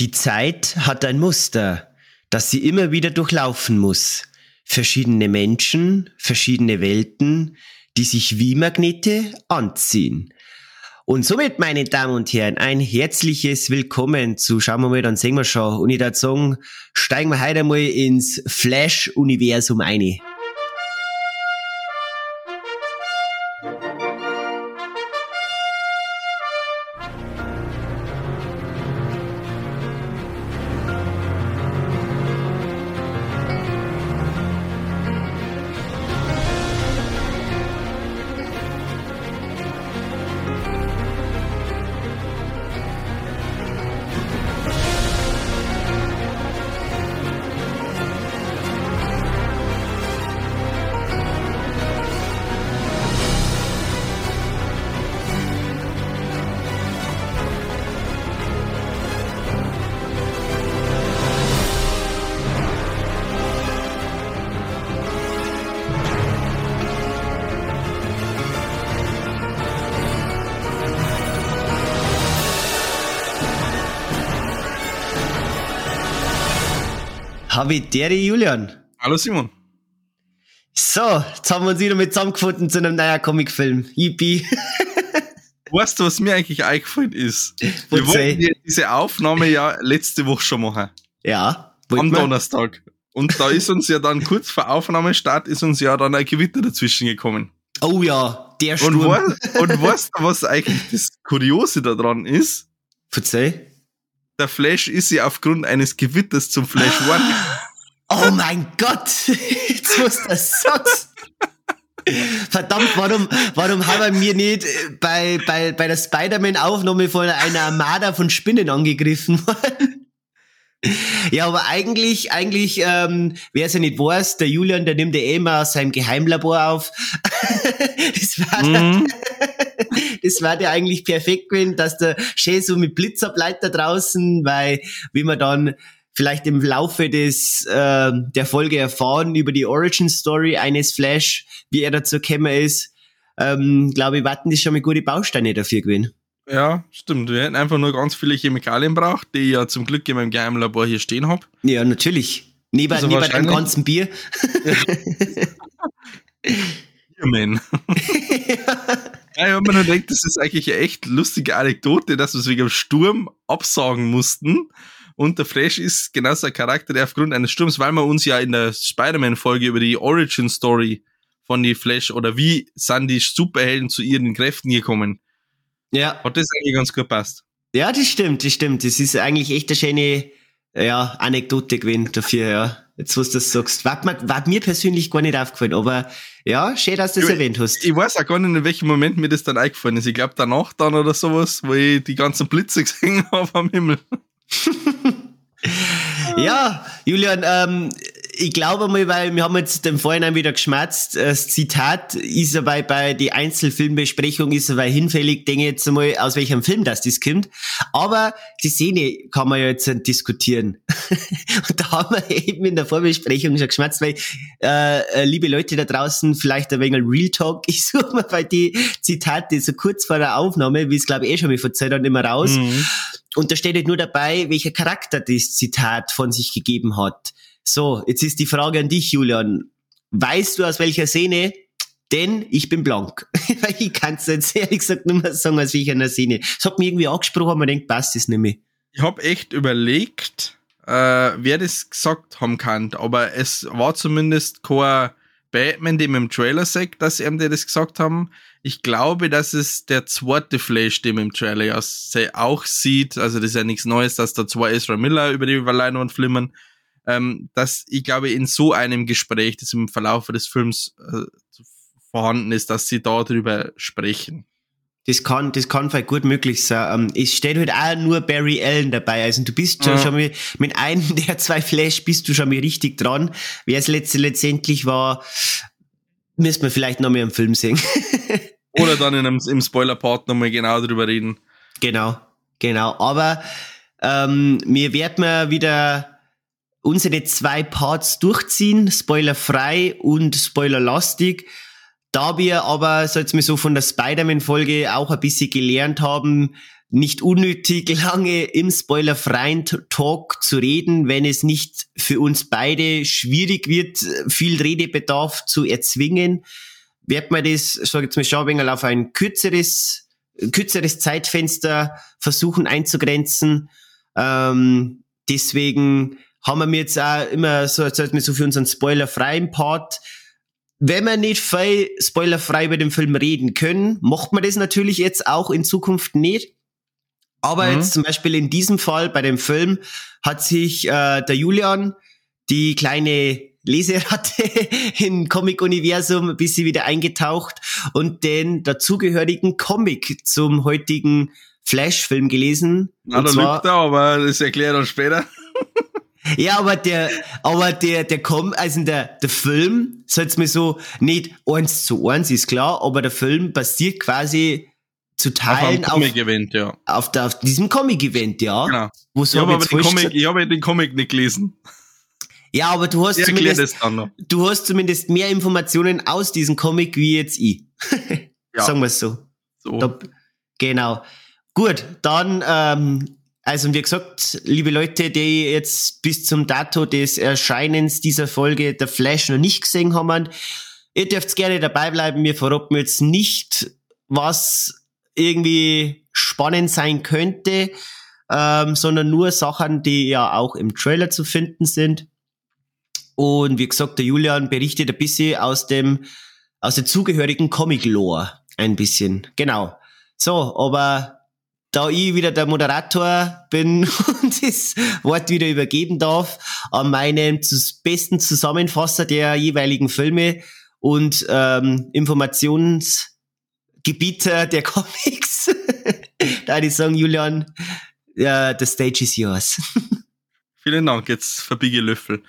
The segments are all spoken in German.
Die Zeit hat ein Muster, das sie immer wieder durchlaufen muss. Verschiedene Menschen, verschiedene Welten, die sich wie Magnete anziehen. Und somit, meine Damen und Herren, ein herzliches Willkommen zu Schauen wir mal, dann sehen wir schon. Und ich würde sagen, steigen wir heute mal ins Flash-Universum ein. Habitäre Julian. Hallo Simon. So, jetzt haben wir uns wieder mit zusammengefunden zu einem neuen Comicfilm. Yippie. Weißt du, was mir eigentlich eingefallen ist? Wir wollten ja diese Aufnahme ja letzte Woche schon machen. Ja. Am man? Donnerstag. Und da ist uns ja dann kurz vor Aufnahmestart ist uns ja dann ein Gewitter dazwischen gekommen. Oh ja, der Sturm. Und, weißt, und weißt du, was eigentlich das Kuriose daran ist? Verzeih der Flash ist ja aufgrund eines Gewitters zum Flash One. Oh mein Gott, jetzt muss das sagst. Verdammt, warum, warum haben wir nicht bei, bei, bei der Spider-Man-Aufnahme von einer Armada von Spinnen angegriffen worden? Ja, aber eigentlich, eigentlich, ähm, wer es ja nicht weiß, der Julian, der nimmt ja eh immer aus seinem Geheimlabor auf. das war, mhm. Das war ja eigentlich perfekt gewesen, dass der schön so mit Blitz ableitet da draußen, weil, wie man dann vielleicht im Laufe des, äh, der Folge erfahren über die Origin Story eines Flash, wie er dazu gekommen ist, ähm, glaube ich, warten die schon mal gute Bausteine dafür gewesen. Ja, stimmt. Wir hätten einfach nur ganz viele Chemikalien braucht, die ich ja zum Glück in meinem Geheimlabor hier stehen habe. Ja, natürlich. Neben, also neben einem ganzen Bier. Bierman. ja, habe mir nur gedacht, das ist eigentlich eine echt lustige Anekdote, dass wir es wegen dem Sturm absagen mussten. Und der Flash ist genauso ein Charakter, der aufgrund eines Sturms, weil wir uns ja in der Spider-Man-Folge über die Origin-Story von die Flash oder wie sind die Superhelden zu ihren Kräften gekommen, ja. Hat das eigentlich ganz gut passt. Ja, das stimmt, das stimmt. Das ist eigentlich echt eine schöne ja, Anekdote gewesen dafür, ja. Jetzt, was du das sagst. War, war mir persönlich gar nicht aufgefallen, aber ja, schön, dass du das ich, erwähnt hast. Ich weiß auch gar nicht, in welchem Moment mir das dann eingefallen ist. Ich glaube danach dann oder sowas, wo ich die ganzen Blitze gesehen habe am Himmel. ja, Julian, ähm, ich glaube mal, weil wir haben jetzt den Vorhinein wieder geschmerzt. Das Zitat ist aber bei die Einzelfilmbesprechung ist aber hinfällig, denke ich jetzt mal, aus welchem Film das das kommt. Aber die Szene kann man ja jetzt diskutieren. Und da haben wir eben in der Vorbesprechung schon geschmerzt, weil, äh, äh, liebe Leute da draußen, vielleicht ein wenig Real Talk. Ich suche mal bei die Zitate so kurz vor der Aufnahme, wie es glaube ich eh schon mal verzeiht hat, immer raus. Mhm. Und da steht halt nur dabei, welcher Charakter das Zitat von sich gegeben hat. So, jetzt ist die Frage an dich, Julian. Weißt du aus welcher Szene? Denn ich bin blank. ich kann es jetzt ehrlich gesagt nur mehr sagen, aus welcher Szene. Es hat mich irgendwie angesprochen, aber man denkt, passt das nicht mehr. Ich habe echt überlegt, äh, wer das gesagt haben kann, aber es war zumindest kein Batman, dem im Trailer sagt, dass ihm die das gesagt haben. Ich glaube, dass es der zweite Flash, dem im Trailer auch sieht. Also das ist ja nichts Neues, dass da zwei Ezra Miller über die Leinwand flimmern ähm, dass ich glaube, in so einem Gespräch, das im Verlauf des Films äh, vorhanden ist, dass sie darüber sprechen. Das kann, das kann vielleicht gut möglich sein. Ähm, es steht halt auch nur Barry Allen dabei. Also du bist ja. schon mal, mit einem der zwei Flash bist du schon mal richtig dran. Wer es letztendlich war, müssen wir vielleicht noch mehr im Film sehen. Oder dann in einem, im Spoiler-Part nochmal genau drüber reden. Genau, genau. Aber ähm, mir werden wir wieder unsere zwei Parts durchziehen, spoilerfrei und spoilerlastig. Da wir aber, so jetzt mal so von der Spider-Man-Folge auch ein bisschen gelernt haben, nicht unnötig lange im spoilerfreien Talk zu reden, wenn es nicht für uns beide schwierig wird, viel Redebedarf zu erzwingen. Wird man das, sag jetzt mal, Schaubinger auf ein kürzeres, kürzeres Zeitfenster versuchen einzugrenzen. Ähm, deswegen haben wir jetzt auch immer so, so für unseren spoilerfreien Part wenn wir nicht viel spoilerfrei über den Film reden können, macht man das natürlich jetzt auch in Zukunft nicht. Aber mhm. jetzt zum Beispiel in diesem Fall bei dem Film hat sich äh, der Julian, die kleine Leseratte im Comic-Universum ein bisschen wieder eingetaucht und den dazugehörigen Comic zum heutigen Flash-Film gelesen. Na, da lügt er, aber das erklärt er später. Ja, aber der, aber der, der kommt, also der, der Film, sagt mir so, nicht eins zu eins, ist klar, aber der Film basiert quasi zu Teilen auf, auf, ja. auf, der, auf diesem Comic-Event, ja. Genau. Wo so ich habe den Comic, ich habe den Comic nicht gelesen. Ja, aber du hast, zumindest, du hast zumindest mehr Informationen aus diesem Comic wie jetzt ich. ja. Sagen wir es so. so. Da, genau. Gut, dann ähm, also wie gesagt, liebe Leute, die jetzt bis zum Dato des Erscheinens dieser Folge der Flash noch nicht gesehen haben, ihr dürft gerne dabei bleiben. Wir verraten jetzt nicht, was irgendwie spannend sein könnte, ähm, sondern nur Sachen, die ja auch im Trailer zu finden sind. Und wie gesagt, der Julian berichtet ein bisschen aus dem, aus der zugehörigen Comic-Lore. Ein bisschen. Genau. So, aber da ich wieder der Moderator bin und das Wort wieder übergeben darf an meinen besten Zusammenfasser der jeweiligen Filme und ähm, Informationsgebieter der Comics, da ich sagen, Julian, ja, the stage is yours. Vielen Dank, jetzt verbiege Löffel.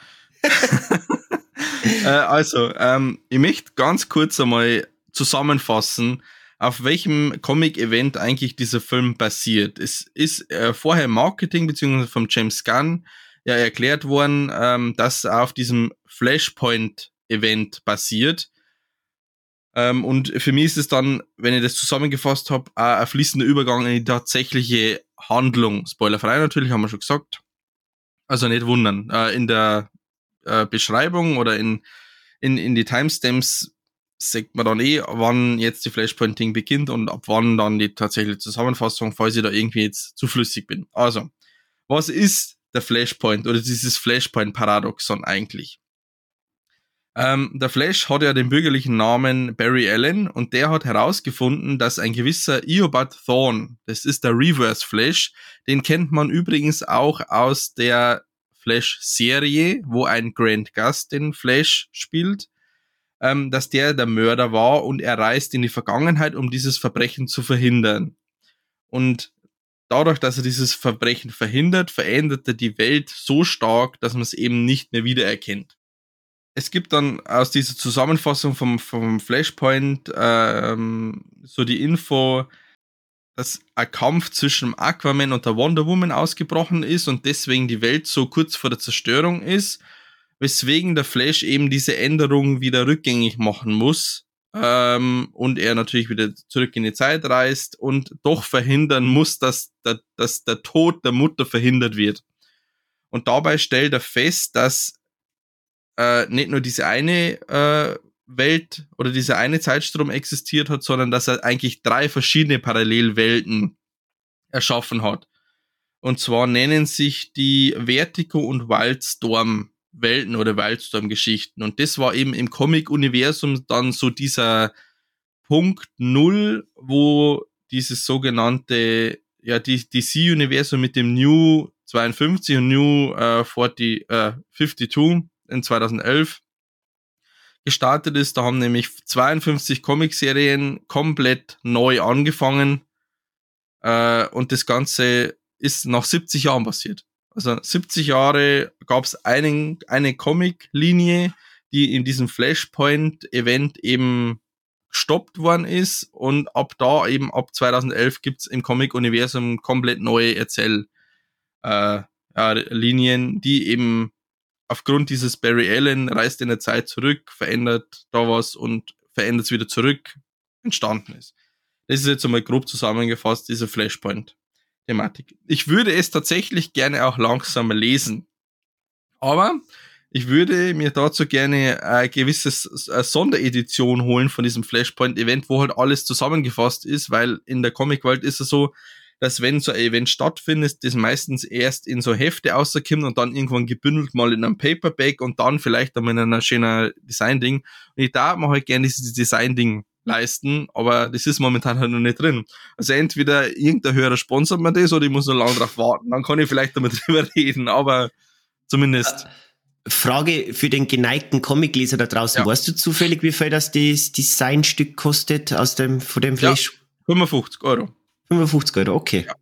äh, also, ähm, ich möchte ganz kurz einmal zusammenfassen, auf welchem Comic-Event eigentlich dieser Film basiert. Es ist äh, vorher Marketing beziehungsweise vom James Gunn ja erklärt worden, ähm, dass auf diesem Flashpoint-Event basiert. Ähm, und für mich ist es dann, wenn ich das zusammengefasst habe, ein fließender Übergang in die tatsächliche Handlung. Spoilerfrei natürlich, haben wir schon gesagt. Also nicht wundern. Äh, in der äh, Beschreibung oder in, in, in die Timestamps sagt man dann eh, wann jetzt die Flashpointing beginnt und ab wann dann die tatsächliche Zusammenfassung, falls ich da irgendwie jetzt zu flüssig bin. Also, was ist der Flashpoint oder dieses Flashpoint-Paradoxon eigentlich? Ähm, der Flash hat ja den bürgerlichen Namen Barry Allen und der hat herausgefunden, dass ein gewisser Eobard Thorn, das ist der Reverse Flash, den kennt man übrigens auch aus der Flash-Serie, wo ein Grant Gust den Flash spielt ähm, dass der der Mörder war und er reist in die Vergangenheit, um dieses Verbrechen zu verhindern. Und dadurch, dass er dieses Verbrechen verhindert, verändert er die Welt so stark, dass man es eben nicht mehr wiedererkennt. Es gibt dann aus dieser Zusammenfassung vom, vom Flashpoint ähm, so die Info, dass ein Kampf zwischen Aquaman und der Wonder Woman ausgebrochen ist und deswegen die Welt so kurz vor der Zerstörung ist weswegen der Flash eben diese Änderung wieder rückgängig machen muss ähm, und er natürlich wieder zurück in die Zeit reist und doch verhindern muss, dass der, dass der Tod der Mutter verhindert wird. Und dabei stellt er fest, dass äh, nicht nur diese eine äh, Welt oder dieser eine Zeitstrom existiert hat, sondern dass er eigentlich drei verschiedene Parallelwelten erschaffen hat. Und zwar nennen sich die Vertigo und Wildstorm Welten oder Wildstorm-Geschichten. Und das war eben im Comic-Universum dann so dieser Punkt Null, wo dieses sogenannte, ja, die DC-Universum mit dem New 52 und New äh, 40, äh, 52 in 2011 gestartet ist. Da haben nämlich 52 Comic-Serien komplett neu angefangen. Äh, und das Ganze ist nach 70 Jahren passiert. Also 70 Jahre gab es eine Comic-Linie, die in diesem Flashpoint-Event eben gestoppt worden ist und ab da eben ab 2011 gibt's im Comic-Universum komplett neue Erzähllinien, äh, ja, Linien, die eben aufgrund dieses Barry Allen reist in der Zeit zurück, verändert da was und verändert es wieder zurück, entstanden ist. Das ist jetzt einmal grob zusammengefasst, dieser Flashpoint. Thematik. Ich würde es tatsächlich gerne auch langsamer lesen. Aber ich würde mir dazu gerne ein gewisses eine Sonderedition holen von diesem Flashpoint-Event, wo halt alles zusammengefasst ist, weil in der Comic-Welt ist es so, dass wenn so ein Event stattfindet, das meistens erst in so Hefte rauskommt und dann irgendwann gebündelt mal in einem Paperback und dann vielleicht einmal in einer schönen Design-Ding. Und ich darf mir halt gerne dieses Design-Ding leisten, aber das ist momentan halt noch nicht drin. Also entweder irgendein höherer sponsert mir das oder ich muss noch lange drauf warten. Dann kann ich vielleicht damit drüber reden, aber zumindest. Frage für den geneigten Comicleser da draußen. Ja. Weißt du zufällig, wie viel das, das Designstück kostet aus dem, von dem Flash? Ja, 55 Euro. 55 Euro, okay. Ja.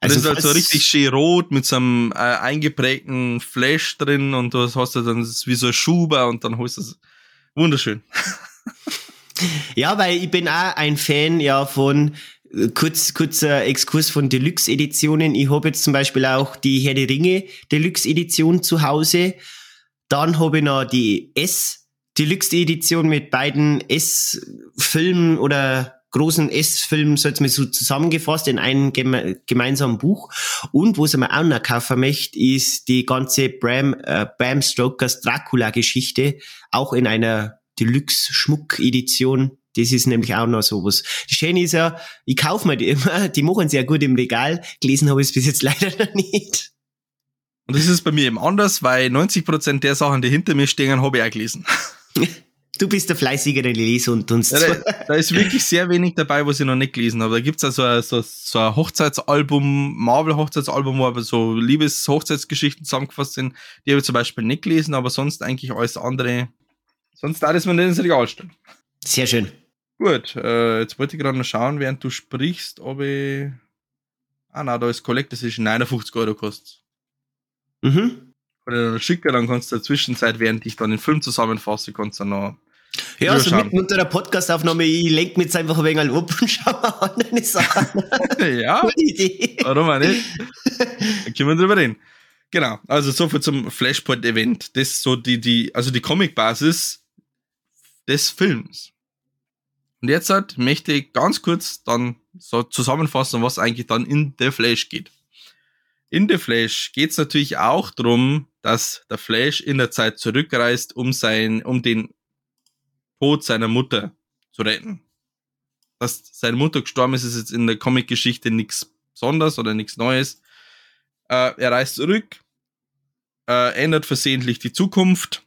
Also das ist halt so richtig schön rot mit so einem äh, eingeprägten Flash drin und du hast du dann wie so ein Schuber und dann holst du es. Wunderschön. ja, weil ich bin auch ein Fan ja von äh, kurz kurzer Exkurs von Deluxe Editionen. Ich habe jetzt zum Beispiel auch die Herr der Ringe Deluxe Edition zu Hause. Dann habe ich noch die S Deluxe Edition mit beiden S Filmen oder großen S-Film, so jetzt mal so zusammengefasst in einem geme gemeinsamen Buch. Und was ich mir auch noch kaufen möchte, ist die ganze Bram, äh, Bram Stokers Dracula-Geschichte, auch in einer Deluxe-Schmuck-Edition. Das ist nämlich auch noch sowas. Das Schöne ist ja, ich kaufe mir die immer, die machen sehr gut im Regal. Gelesen habe ich es bis jetzt leider noch nicht. Und das ist bei mir eben anders, weil 90% der Sachen, die hinter mir stehen, habe ich auch gelesen. Du bist der fleißigere Leser und uns. Ja, da, da, ist wirklich sehr wenig dabei, was ich noch nicht gelesen habe. Da gibt's also ein, so, so ein Hochzeitsalbum, Marvel-Hochzeitsalbum, wo aber so Liebes-Hochzeitsgeschichten zusammengefasst sind. Die habe ich zum Beispiel nicht gelesen, aber sonst eigentlich alles andere. Sonst da ist man nicht ins Regal stellen. Sehr schön. Gut, äh, jetzt wollte ich gerade noch schauen, während du sprichst, ob ich. Ah, na, da ist Collectors Edition 59 Euro kostet. Mhm. Oder dann schicken, dann kannst du in der Zwischenzeit, während ich dann den Film zusammenfasse, kannst du noch ja, also mitten unter der Podcastaufnahme, ich lenke mich jetzt einfach ein wenig ab und schaue mir andere Sachen Ja, Gute Idee. warum auch nicht? Dann können wir drüber reden. Genau, also so viel zum Flashpoint-Event. Das ist so die, die, also die Comic-Basis des Films. Und jetzt halt möchte ich ganz kurz dann so zusammenfassen, was eigentlich dann in The Flash geht. In The Flash geht es natürlich auch darum, dass der Flash in der Zeit zurückreist, um sein, um den Tod seiner Mutter zu retten. Dass seine Mutter gestorben ist, ist jetzt in der Comic-Geschichte nichts Besonderes oder nichts Neues. Äh, er reist zurück, äh, ändert versehentlich die Zukunft,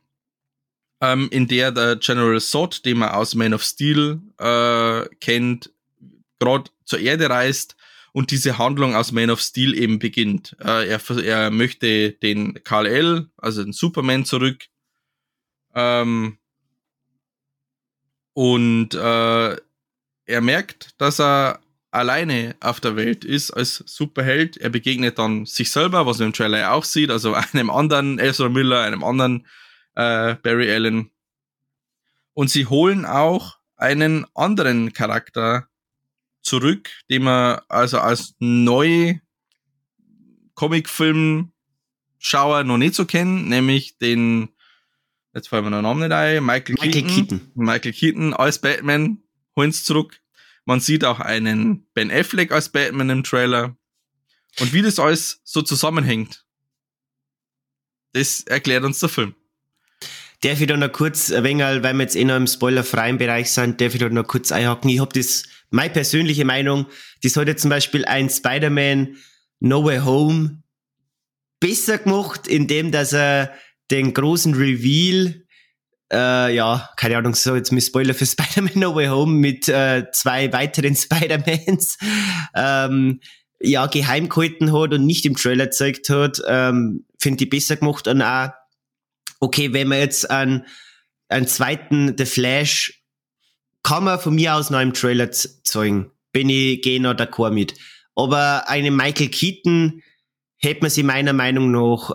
ähm, in der der General Zod, den man aus Man of Steel äh, kennt, gerade zur Erde reist und diese Handlung aus Man of Steel eben beginnt. Äh, er, er möchte den Kal-El, also den Superman zurück, ähm, und äh, er merkt, dass er alleine auf der Welt ist als Superheld. Er begegnet dann sich selber, was man im Trailer auch sieht, also einem anderen Ezra Miller, einem anderen äh, Barry Allen. Und sie holen auch einen anderen Charakter zurück, den man also als neue Comicfilm-Schauer noch nicht so kennen, nämlich den jetzt fallen wir noch Namen nicht ein, Michael, Michael Keaton, Keaton. Michael Keaton als Batman, holen zurück. Man sieht auch einen Ben Affleck als Batman im Trailer. Und wie das alles so zusammenhängt, das erklärt uns der Film. Darf ich da noch kurz, ein wenig, weil wir jetzt eh noch im spoilerfreien Bereich sind, darf ich da noch kurz einhaken. Ich habe das, meine persönliche Meinung, das hat jetzt zum Beispiel ein Spider-Man No Way Home besser gemacht, indem dass er den großen Reveal, äh, ja, keine Ahnung, so jetzt mit Spoiler für Spider-Man No Way Home mit äh, zwei weiteren Spider-Mans, ähm, ja, geheim gehalten hat und nicht im Trailer gezeigt hat, ähm, finde ich besser gemacht und auch, okay, wenn man jetzt einen, einen zweiten The Flash kann man von mir aus noch im Trailer zeigen. Bin ich, gehe noch d'accord mit. Aber einen Michael Keaton hätte man sie meiner Meinung nach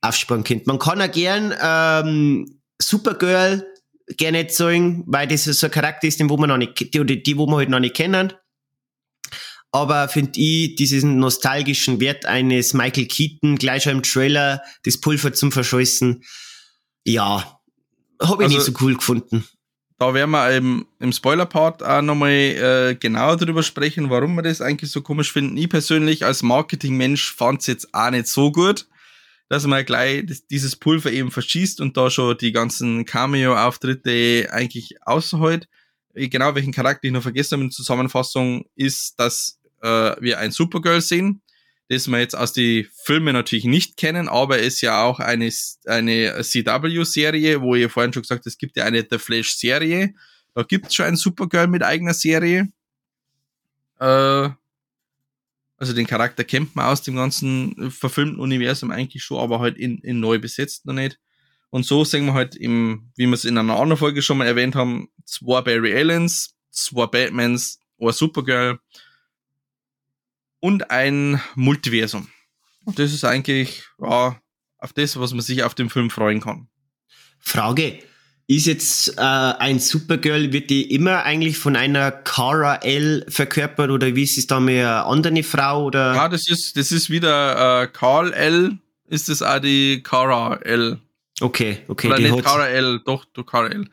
aufsparen könnt. Man kann auch gern ähm, Supergirl gerne zeigen, weil das so ein Charakter ist, den wo man noch nicht, die, die wo man halt noch nicht kennen. Aber finde ich diesen nostalgischen Wert eines Michael Keaton gleich schon im Trailer das Pulver zum Verscheußen, ja, habe ich also, nicht so cool gefunden. da werden wir im, im Spoiler-Part auch nochmal äh, genauer drüber sprechen, warum wir das eigentlich so komisch finden. Ich persönlich als Marketingmensch fand es jetzt auch nicht so gut, dass man gleich das, dieses Pulver eben verschießt und da schon die ganzen Cameo-Auftritte eigentlich außerhält. Genau welchen Charakter ich noch vergessen habe in der Zusammenfassung ist, dass äh, wir ein Supergirl sehen, das wir jetzt aus den Filmen natürlich nicht kennen, aber es ja auch eine, eine CW-Serie, wo ihr vorhin schon gesagt habt, es gibt ja eine The Flash-Serie. Da gibt es schon ein Supergirl mit eigener Serie. Äh, also den Charakter kennt man aus dem ganzen verfilmten Universum eigentlich schon, aber halt in, in neu besetzt noch nicht. Und so sehen wir halt im, wie wir es in einer anderen Folge schon mal erwähnt haben, zwei Barry Allens, zwei Batmans, eine Supergirl und ein Multiversum. Und das ist eigentlich ja, auf das, was man sich auf dem Film freuen kann. Frage. Ist jetzt äh, ein Supergirl, wird die immer eigentlich von einer Cara L verkörpert oder wie ist es da mit einer anderen Frau? Oder? Ja, das ist, das ist wieder äh, Carl L, ist das auch die Cara L. Okay, okay. Oder nicht Cara L, doch, du Cara L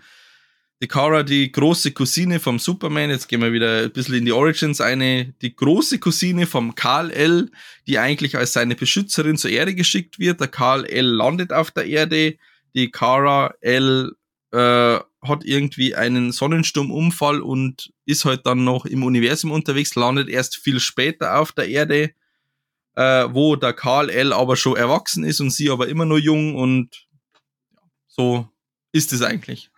die Kara, die große Cousine vom Superman, jetzt gehen wir wieder ein bisschen in die Origins eine, die große Cousine vom Karl L., die eigentlich als seine Beschützerin zur Erde geschickt wird. Der Karl L. landet auf der Erde, die Kara L. Äh, hat irgendwie einen Sonnensturmunfall und ist halt dann noch im Universum unterwegs, landet erst viel später auf der Erde, äh, wo der Karl L. aber schon erwachsen ist und sie aber immer nur jung und so ist es eigentlich.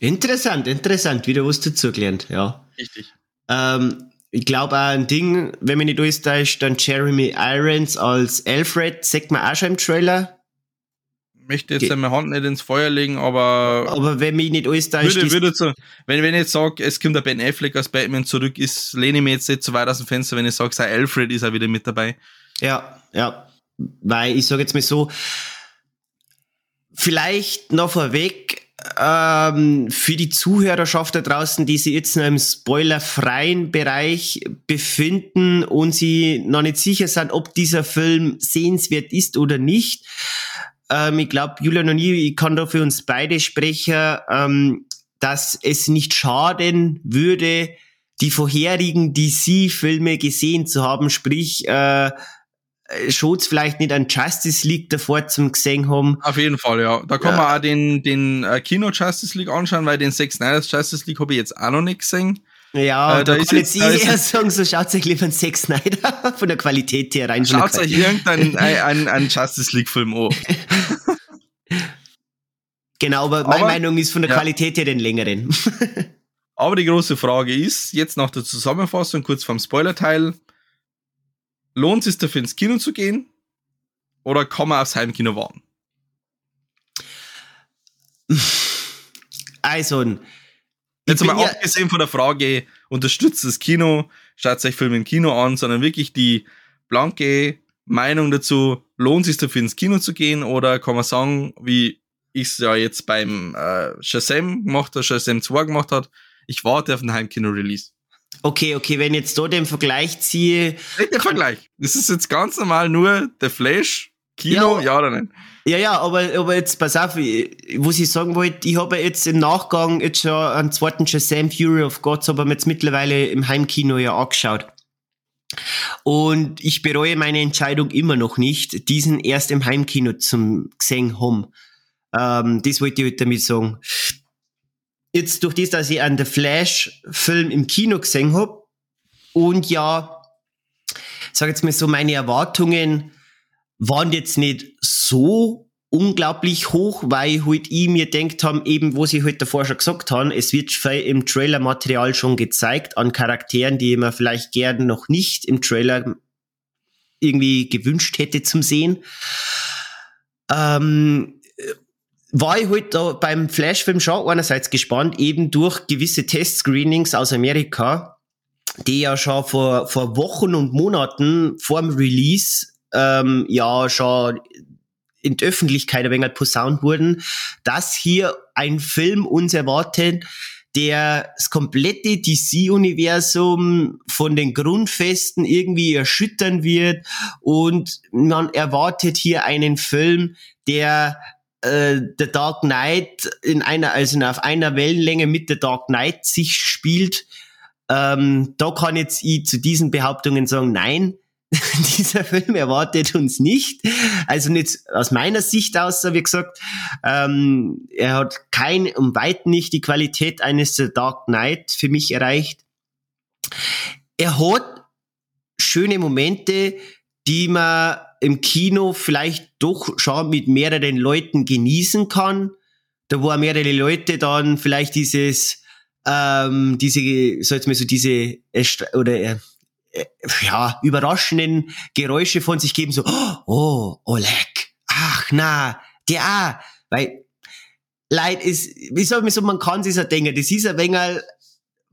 Interessant, interessant, wieder was dazugelernt, ja. Richtig. Ähm, ich glaube auch ein Ding, wenn man nicht alles täuscht, dann Jeremy Irons als Alfred, sagt man auch schon im Trailer. Ich möchte jetzt Ge meine Hand nicht ins Feuer legen, aber. Aber wenn mich nicht alles täuscht. Würde, würde zu, wenn, wenn ich jetzt sage, es kommt der Ben Affleck als Batman zurück, ist, lehne ich mir jetzt nicht zu weit aus dem Fenster, wenn ich sage, sei Alfred ist er wieder mit dabei. Ja, ja. Weil ich sage jetzt mal so, vielleicht noch vorweg, ähm, für die Zuhörerschaft da draußen, die sich jetzt noch im spoilerfreien Bereich befinden und sie noch nicht sicher sind, ob dieser Film sehenswert ist oder nicht. Ähm, ich glaube, Julian und ich, ich kann da für uns beide sprechen, ähm, dass es nicht schaden würde, die vorherigen DC-Filme gesehen zu haben, sprich äh, äh, schaut's vielleicht nicht an Justice League davor zum gesehen haben. Auf jeden Fall, ja. Da kann ja. man auch den, den äh, Kino Justice League anschauen, weil den Sex Snyder's Justice League habe ich jetzt auch noch nicht gesehen. Ja, äh, da, da kann jetzt, jetzt ich eher sagen, so schaut euch lieber einen Sex Snyder von der Qualität her rein. Schaut euch irgendeinen einen, einen Justice League Film an. genau, aber, aber meine Meinung ist von der ja. Qualität her den längeren. aber die große Frage ist, jetzt nach der Zusammenfassung, kurz vom Spoiler-Teil, lohnt es sich dafür ins Kino zu gehen? Oder kann man aufs Heimkino warten? Also, jetzt mal ja abgesehen von der Frage, unterstützt das Kino, schaut euch Filme im Kino an, sondern wirklich die blanke Meinung dazu, lohnt es sich dafür ins Kino zu gehen oder kann man sagen, wie ich es ja jetzt beim äh, Shazam gemacht habe, Shazam 2 gemacht hat, ich warte auf den Heimkino-Release. Okay, okay, wenn ich jetzt da den Vergleich ziehe. Nicht der Vergleich. Das ist jetzt ganz normal nur der Flash, Kino, ja, ja oder nein? Ja, ja, aber, aber jetzt pass auf, was ich sagen wollte, ich habe jetzt im Nachgang jetzt schon einen zweiten Shazam Fury of Gods, aber jetzt mittlerweile im Heimkino ja angeschaut. Und ich bereue meine Entscheidung immer noch nicht, diesen erst im Heimkino zum gesehen haben. Ähm, das wollte ich heute damit sagen jetzt durch das, dass ich einen The Flash-Film im Kino gesehen habe und ja, sag jetzt mal so, meine Erwartungen waren jetzt nicht so unglaublich hoch, weil halt ich mir denkt haben, eben, wo sie halt davor schon gesagt haben, es wird im Trailer-Material schon gezeigt an Charakteren, die man vielleicht gerne noch nicht im Trailer irgendwie gewünscht hätte zum Sehen. Ähm, war ich halt da beim Flashfilm schon einerseits gespannt, eben durch gewisse Testscreenings aus Amerika, die ja schon vor, vor Wochen und Monaten vor dem Release ähm, ja schon in der Öffentlichkeit ein wenig posaunt wurden, dass hier ein Film uns erwartet, der das komplette DC-Universum von den Grundfesten irgendwie erschüttern wird. Und man erwartet hier einen Film, der äh, The Dark Knight in einer, also auf einer Wellenlänge mit The Dark Knight sich spielt. Ähm, da kann jetzt ich zu diesen Behauptungen sagen, nein, dieser Film erwartet uns nicht. Also nicht aus meiner Sicht aus, wie gesagt, ähm, er hat kein, um weit nicht die Qualität eines The Dark Knight für mich erreicht. Er hat schöne Momente, die man im Kino vielleicht doch schon mit mehreren Leuten genießen kann. Da wo mehrere Leute dann vielleicht dieses, ähm, diese, so jetzt mal so diese, oder äh, äh, ja, überraschenden Geräusche von sich geben, so, oh, Oleg, ach na, der, weil Leid ist, wie soll man so, man kann sich so denken, das ist ein wenig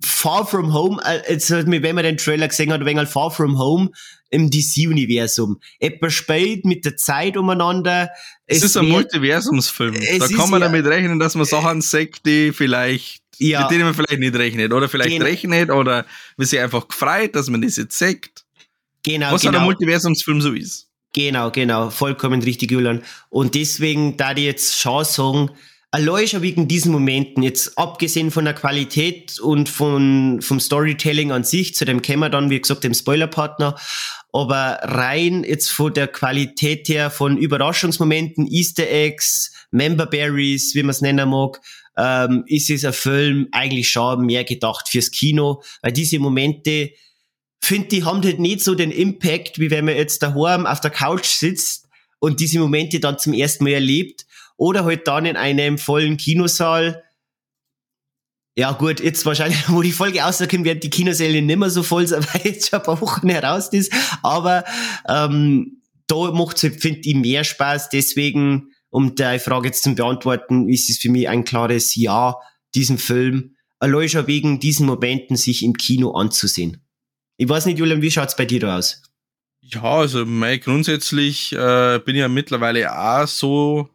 Far From Home, jetzt, wenn man den Trailer gesehen hat, ein wenig Far From Home im DC-Universum. Etwas spielt mit der Zeit umeinander. Es, es ist ein Multiversumsfilm. Da kann man ja, damit rechnen, dass man Sachen sagt, die vielleicht ja. mit denen man vielleicht nicht rechnet. Oder vielleicht genau. rechnet oder wir sind einfach gefreut, dass man das jetzt sagt. Genau, Was genau. ein Multiversumsfilm so ist. Genau, genau. Vollkommen richtig, Julian. Und deswegen, da die jetzt schon sagen, allein schon wegen diesen Momenten, jetzt abgesehen von der Qualität und von, vom Storytelling an sich, zu dem kämen wir dann, wie gesagt, dem Spoilerpartner, aber rein jetzt von der Qualität her von Überraschungsmomenten, Easter Eggs, Member Berries, wie man es nennen mag, ähm, ist es ein Film eigentlich schon mehr gedacht fürs Kino, weil diese Momente, finde die haben halt nicht so den Impact, wie wenn man jetzt daheim auf der Couch sitzt und diese Momente dann zum ersten Mal erlebt oder halt dann in einem vollen Kinosaal. Ja gut, jetzt wahrscheinlich, wo die Folge rauskommt, werden die Kinosäle nicht mehr so voll sein, weil jetzt schon ein paar Wochen heraus ist. Aber ähm, da macht halt, finde ich, mehr Spaß. Deswegen um die Frage jetzt zu beantworten, ist es für mich ein klares Ja, diesen Film allein schon wegen diesen Momenten sich im Kino anzusehen. Ich weiß nicht, Julian, wie schaut's bei dir da aus? Ja, also mein, grundsätzlich äh, bin ich ja mittlerweile auch so,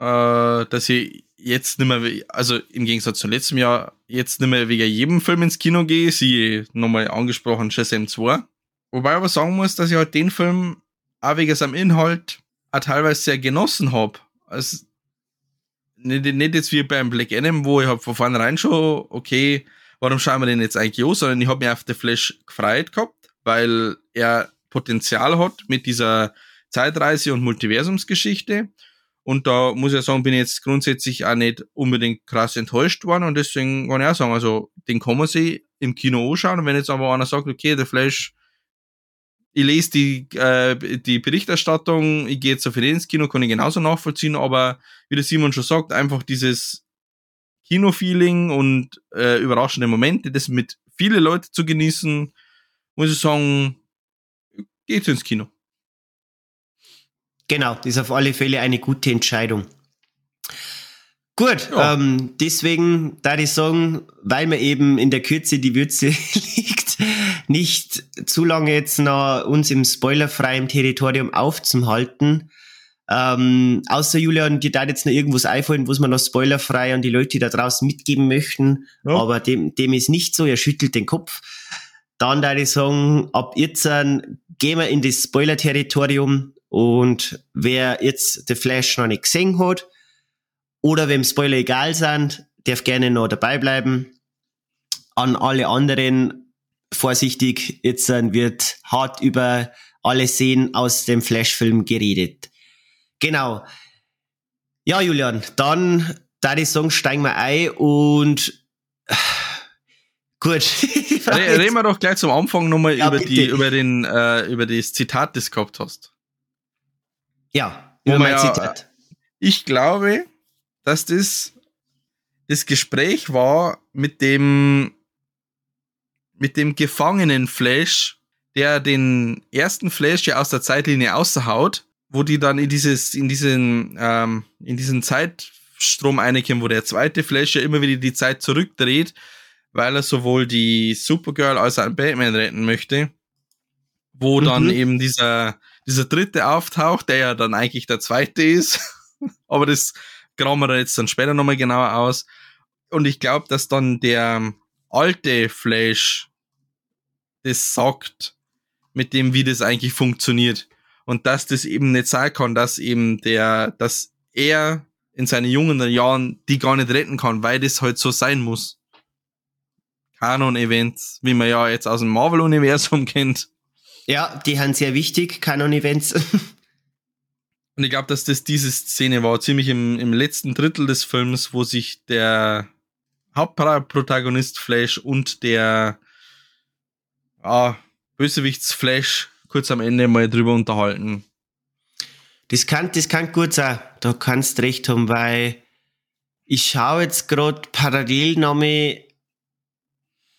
äh, dass ich jetzt nicht mehr, also im Gegensatz zum letzten Jahr, jetzt nicht mehr wegen jedem Film ins Kino gehe, sie nochmal angesprochen, Shazam 2. Wobei ich aber sagen muss, dass ich halt den Film auch wegen seinem Inhalt auch teilweise sehr genossen habe. Also, nicht, nicht jetzt wie beim Black Adam, wo ich hab von vornherein schon, okay, warum schauen wir den jetzt eigentlich an, sondern ich habe mich auf The Flash gefreut gehabt, weil er Potenzial hat mit dieser Zeitreise und Multiversumsgeschichte. Und da muss ich sagen, bin ich jetzt grundsätzlich auch nicht unbedingt krass enttäuscht worden und deswegen kann ich auch sagen, also den kann man sich im Kino anschauen und wenn jetzt aber einer sagt, okay, der Flash ich lese die, äh, die Berichterstattung, ich gehe jetzt auf ins Kino, kann ich genauso nachvollziehen, aber wie der Simon schon sagt, einfach dieses Kino-Feeling und äh, überraschende Momente, das mit viele Leute zu genießen, muss ich sagen, geht's ins Kino. Genau, das ist auf alle Fälle eine gute Entscheidung. Gut, ja. ähm, deswegen da ich sagen, weil mir eben in der Kürze die Würze liegt, nicht zu lange jetzt noch uns im spoilerfreien Territorium aufzuhalten. Ähm, außer Julian, dir da jetzt noch irgendwas einfallen, was man noch spoilerfrei an die Leute da draußen mitgeben möchten. Ja. Aber dem, dem ist nicht so, er schüttelt den Kopf. Dann da ich sagen, ab jetzt gehen wir in das Spoiler-Territorium und wer jetzt The Flash noch nicht gesehen hat, oder wem Spoiler egal sind, darf gerne noch dabei bleiben. An alle anderen vorsichtig, jetzt wird hart über alle Szenen aus dem Flash-Film geredet. Genau. Ja, Julian, dann da die Songs steigen wir ein und gut. Reden wir doch gleich zum Anfang nochmal ja, über die, über den, äh, über das Zitat, das du gehabt hast. Ja, über mein ja, Zitat. Ich glaube, dass das das Gespräch war mit dem mit dem gefangenen Flash, der den ersten Flash ja aus der Zeitlinie außerhaut, wo die dann in dieses in diesen ähm, in diesen Zeitstrom einkommen, wo der zweite Flash ja immer wieder die Zeit zurückdreht, weil er sowohl die Supergirl als auch Batman retten möchte, wo mhm. dann eben dieser dieser dritte auftaucht, der ja dann eigentlich der zweite ist, aber das grauen wir jetzt dann später nochmal genauer aus. Und ich glaube, dass dann der alte Flash das sagt, mit dem, wie das eigentlich funktioniert. Und dass das eben nicht sein kann, dass eben der, dass er in seinen jungen Jahren die gar nicht retten kann, weil das halt so sein muss. Kanon-Events, wie man ja jetzt aus dem Marvel-Universum kennt. Ja, die haben sehr wichtig, Kanon-Events. Und ich glaube, dass das diese Szene war, ziemlich im, im letzten Drittel des Films, wo sich der Hauptprotagonist Flash und der ah, Bösewichts Flash kurz am Ende mal drüber unterhalten. Das kann, das kann gut sein, da kannst recht haben, weil ich schaue jetzt gerade parallel nochmal,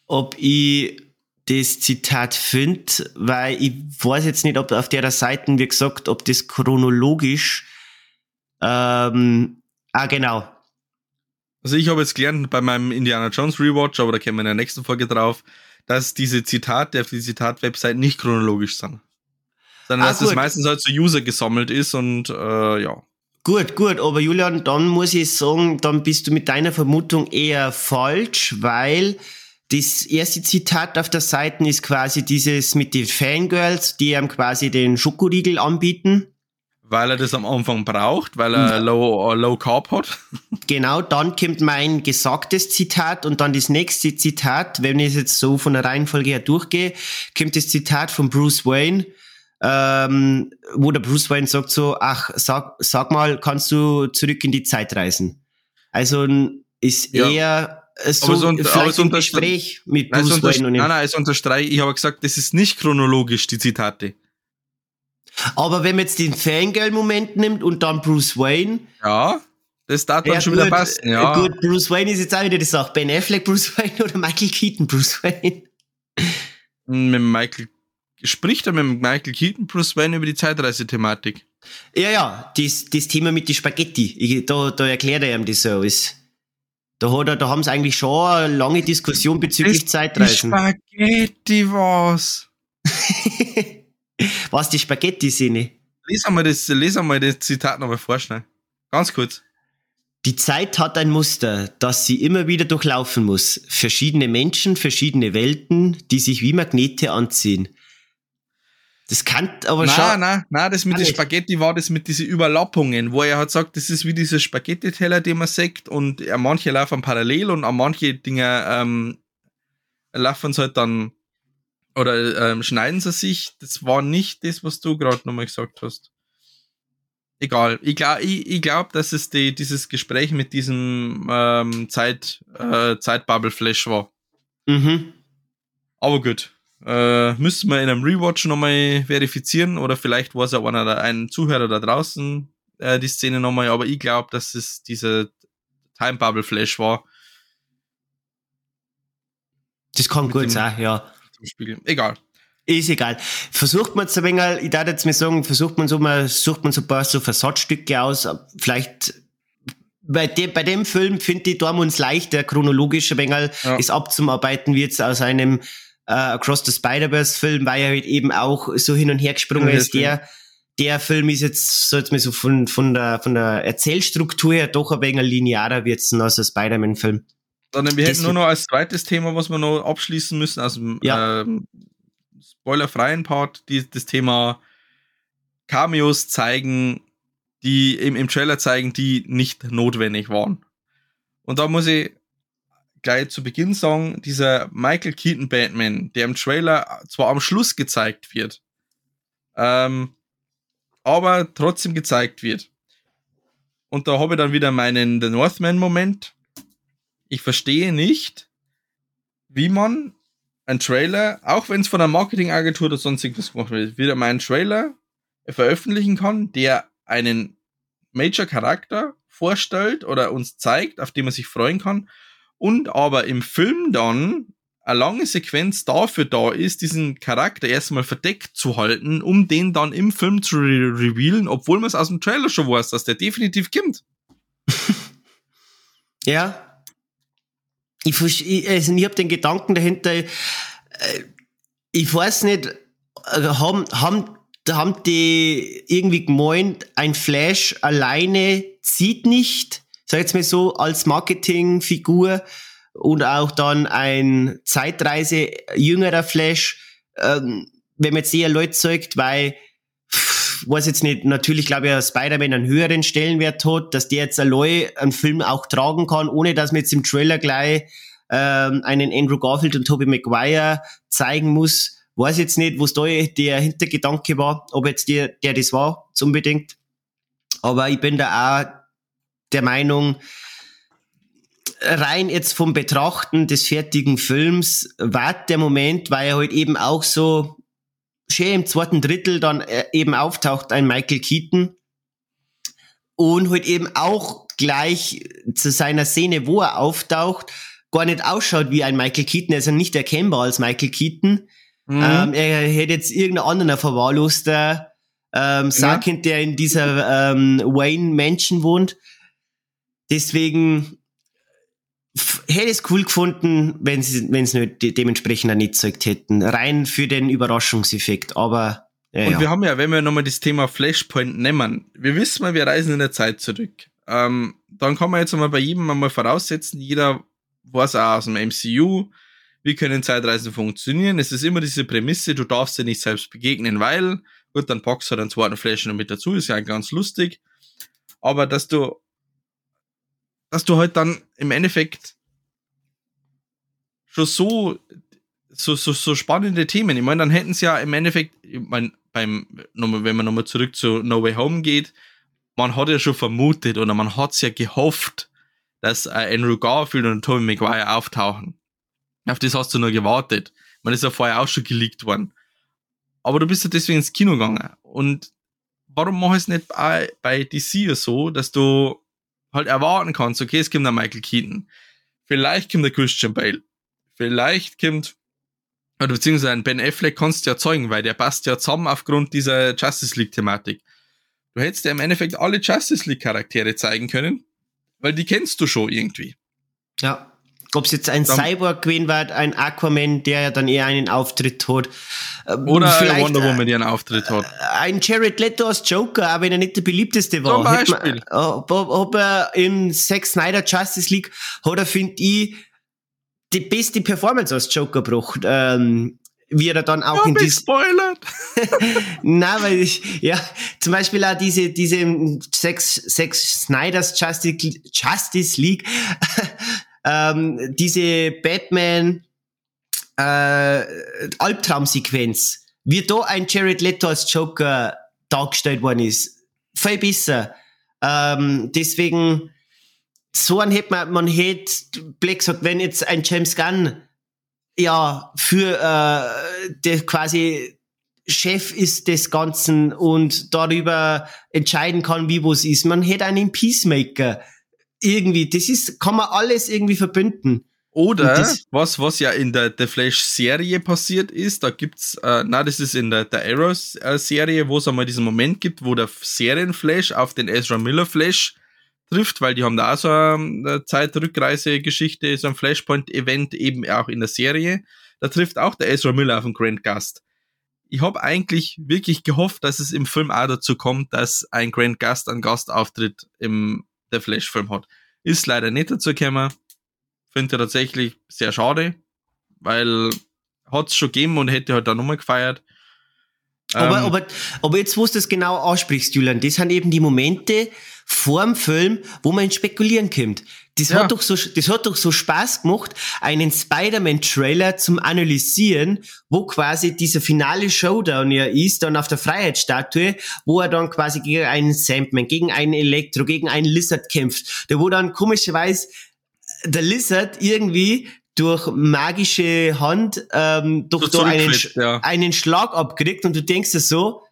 ob ich das Zitat finde, weil ich weiß jetzt nicht, ob auf der Seite, wie gesagt, ob das chronologisch, ähm, ah, genau. Also ich habe jetzt gelernt bei meinem Indiana Jones Rewatch, aber da kommen wir in der nächsten Folge drauf, dass diese Zitate auf die Zitat-Website nicht chronologisch sind. Sondern ah, dass gut. das meistens halt zu User gesammelt ist und äh, ja. Gut, gut, aber Julian, dann muss ich sagen, dann bist du mit deiner Vermutung eher falsch, weil das erste Zitat auf der Seite ist quasi dieses mit den Fangirls, die ihm quasi den Schokoriegel anbieten. Weil er das am Anfang braucht, weil er ja. low, uh, low Carb hat. Genau, dann kommt mein gesagtes Zitat und dann das nächste Zitat, wenn ich es jetzt so von der Reihenfolge her durchgehe, kommt das Zitat von Bruce Wayne, ähm, wo der Bruce Wayne sagt so, ach, sag, sag mal, kannst du zurück in die Zeit reisen? Also ist ja. eher so, aber so, vielleicht aber so ein Gespräch mit Bruce nein, Wayne und Nein, nein, es unterstreiche, ich habe gesagt, das ist nicht chronologisch, die Zitate. Aber wenn man jetzt den Fangirl-Moment nimmt und dann Bruce Wayne. Ja, das darf dann ja, schon gut, wieder passen, ja. Gut, Bruce Wayne ist jetzt auch wieder die Sache. Ben Affleck Bruce Wayne oder Michael Keaton Bruce Wayne? Mit Michael, spricht er mit Michael Keaton Bruce Wayne über die Zeitreise-Thematik? Ja, ja, das, das Thema mit die Spaghetti. Ich, da, da erklärt er ihm das so. Ist, da, hat da haben sie eigentlich schon eine lange Diskussion bezüglich das Zeitreisen. Spaghetti was? Was die Spaghetti sind. Lies einmal das, lies einmal das Zitat nochmal vorschneiden. Ganz kurz. Die Zeit hat ein Muster, das sie immer wieder durchlaufen muss. Verschiedene Menschen, verschiedene Welten, die sich wie Magnete anziehen. Das kann aber schon. Nein, nein, nein, das mit den Spaghetti war das mit diesen Überlappungen, wo er hat gesagt, das ist wie dieser Spaghetti-Teller, den man sagt, und manche laufen parallel und an manche Dinge ähm, laufen sie halt dann oder ähm, schneiden sie sich? Das war nicht das, was du gerade nochmal gesagt hast. Egal. Ich glaube, ich, ich glaub, dass es die, dieses Gespräch mit diesem ähm, Zeit, äh, Zeitbubble-Flash war. Mhm. Aber gut. Äh, müssen wir in einem Rewatch nochmal verifizieren oder vielleicht war es auch einer, ein Zuhörer da draußen äh, die Szene nochmal, aber ich glaube, dass es dieser Time Bubble Flash war. Das kann gut sein, ja. Egal. Ist egal. Versucht man es ein wenig, ich darf jetzt mal sagen, versucht man so mal, sucht man so ein paar so Versatzstücke aus, vielleicht bei dem, bei dem Film finde ich, da uns leicht, der chronologische Bengel ja. ist abzuarbeiten, wie jetzt aus einem äh, Across the Spider-Verse Film, weil er halt eben auch so hin und her gesprungen ja, ist. Der, der Film ist jetzt, so jetzt mal so von, von der, von der Erzählstruktur her doch ein wenig linearer wie jetzt als ein Spider-Man Film. Sondern wir hätten nur noch als zweites Thema, was wir noch abschließen müssen, also ja. ähm, spoilerfreien Part, die, das Thema Cameos zeigen, die im, im Trailer zeigen, die nicht notwendig waren. Und da muss ich gleich zu Beginn sagen, dieser Michael Keaton Batman, der im Trailer zwar am Schluss gezeigt wird, ähm, aber trotzdem gezeigt wird. Und da habe ich dann wieder meinen The Northman-Moment, ich verstehe nicht, wie man ein Trailer, auch wenn es von einer Marketingagentur oder sonst irgendwas gemacht wird, wieder mal einen Trailer veröffentlichen kann, der einen Major-Charakter vorstellt oder uns zeigt, auf den man sich freuen kann, und aber im Film dann eine lange Sequenz dafür da ist, diesen Charakter erstmal verdeckt zu halten, um den dann im Film zu re revealen, obwohl man es aus dem Trailer schon weiß, dass der definitiv kommt. ja, ich, also ich habe den Gedanken dahinter, äh, ich weiß nicht, äh, haben, haben, haben die irgendwie gemeint, ein Flash alleine zieht nicht, sag jetzt mal so, als Marketingfigur und auch dann ein Zeitreise jüngerer Flash, ähm, wenn man jetzt eher Leute zeigt, weil weiß jetzt nicht, natürlich glaube ich, Spider-Man einen höheren Stellenwert hat, dass der jetzt allein einen Film auch tragen kann, ohne dass man jetzt im Trailer gleich ähm, einen Andrew Garfield und Tobey Maguire zeigen muss. Weiß jetzt nicht, was da der Hintergedanke war, ob jetzt der, der das war, unbedingt. Aber ich bin da auch der Meinung, rein jetzt vom Betrachten des fertigen Films war der Moment, weil er halt eben auch so schön im zweiten Drittel dann äh, eben auftaucht, ein Michael Keaton. Und halt eben auch gleich zu seiner Szene, wo er auftaucht, gar nicht ausschaut wie ein Michael Keaton, er ist ja nicht erkennbar als Michael Keaton. Mhm. Ähm, er hätte jetzt irgendeinen anderen verwahrloster ähm, Sarkind, ja. der in dieser ähm, Wayne Mansion wohnt. Deswegen hätte es cool gefunden, wenn sie wenn sie nicht de dementsprechend nicht gezeigt hätten. Rein für den Überraschungseffekt, aber. Ja, Und ja. wir haben ja, wenn wir nochmal das Thema Flashpoint nehmen, wir wissen mal, wir reisen in der Zeit zurück. Ähm, dann kann man jetzt mal bei jedem einmal voraussetzen, jeder weiß auch aus dem MCU, wie können Zeitreisen funktionieren. Es ist immer diese Prämisse, du darfst dir nicht selbst begegnen, weil, gut, dann packst du halt einen zweiten Flash noch mit dazu, ist ja ganz lustig. Aber dass du dass du halt dann im Endeffekt schon so, so, so, so spannende Themen. Ich meine, dann hätten sie ja im Endeffekt, ich meine, beim, wenn man nochmal zurück zu No Way Home geht, man hat ja schon vermutet oder man hat es ja gehofft, dass äh, Andrew Garfield und Tommy Maguire auftauchen. Auf das hast du nur gewartet. Man ist ja vorher auch schon geleakt worden. Aber du bist ja deswegen ins Kino gegangen. Und warum mach ich es nicht bei, bei DC so, dass du halt erwarten kannst, okay, es kommt der Michael Keaton. Vielleicht kommt der Christian Bale. Vielleicht kommt, oder beziehungsweise ein Ben Affleck kannst du ja zeugen, weil der passt ja zusammen aufgrund dieser Justice League Thematik. Du hättest ja im Endeffekt alle Justice League Charaktere zeigen können, weil die kennst du schon irgendwie. Ja. Ob es jetzt ein dann, Cyborg gewesen wird, ein Aquaman, der ja dann eher einen Auftritt hat. Ähm, oder ein Wonder Woman, der einen Auftritt hat. Äh, ein Jared Leto als Joker, auch wenn er nicht der beliebteste war. Zum Beispiel. Man, ob, ob, er im Zack Snyder Justice League hat er, finde ich, die beste Performance als Joker gebracht. Ähm, wie er dann auch ja, in diesem spoilert. Na, weil ich ja zum Beispiel auch diese diese Sex Sex Snyders Justice, Justice League ähm, diese Batman äh, Albtraumsequenz, wie da ein Jared Leto als Joker dargestellt worden ist, viel besser. Ähm, deswegen, so ein hätte man, man hätte Black gesagt, wenn jetzt ein James Gunn ja für äh, der quasi Chef ist des Ganzen und darüber entscheiden kann, wie was ist. Man hätte einen Peacemaker irgendwie, das ist, kann man alles irgendwie verbünden. Oder was, was ja in der, der Flash-Serie passiert ist, da gibt's, äh, na, das ist in der, der Arrow-Serie, wo es einmal diesen Moment gibt, wo der Serien-Flash auf den Ezra Miller-Flash trifft, weil die haben da auch so eine Zeitrückreise-Geschichte, so ein Flashpoint-Event eben auch in der Serie. Da trifft auch der Ezra Miller auf den Grant Gust. Ich habe eigentlich wirklich gehofft, dass es im Film auch dazu kommt, dass ein Grant Gust einen Gastauftritt im der Flash-Film hat. Ist leider nicht dazu gekommen. Finde ich tatsächlich sehr schade, weil hat es schon gegeben und hätte halt auch nochmal gefeiert. Aber, ähm, aber, aber jetzt, wo du das genau aussprichst, Julian, das sind eben die Momente vorm Film, wo man ins Spekulieren kommt. Das, ja. hat doch so, das hat doch so Spaß gemacht, einen Spider-Man-Trailer zum Analysieren, wo quasi dieser finale Showdown ja ist, dann auf der Freiheitsstatue, wo er dann quasi gegen einen Sandman, gegen einen Elektro, gegen einen Lizard kämpft. Der wo dann komischerweise der Lizard irgendwie durch magische Hand ähm, durch so einen, ja. einen Schlag abkriegt und du denkst dir so,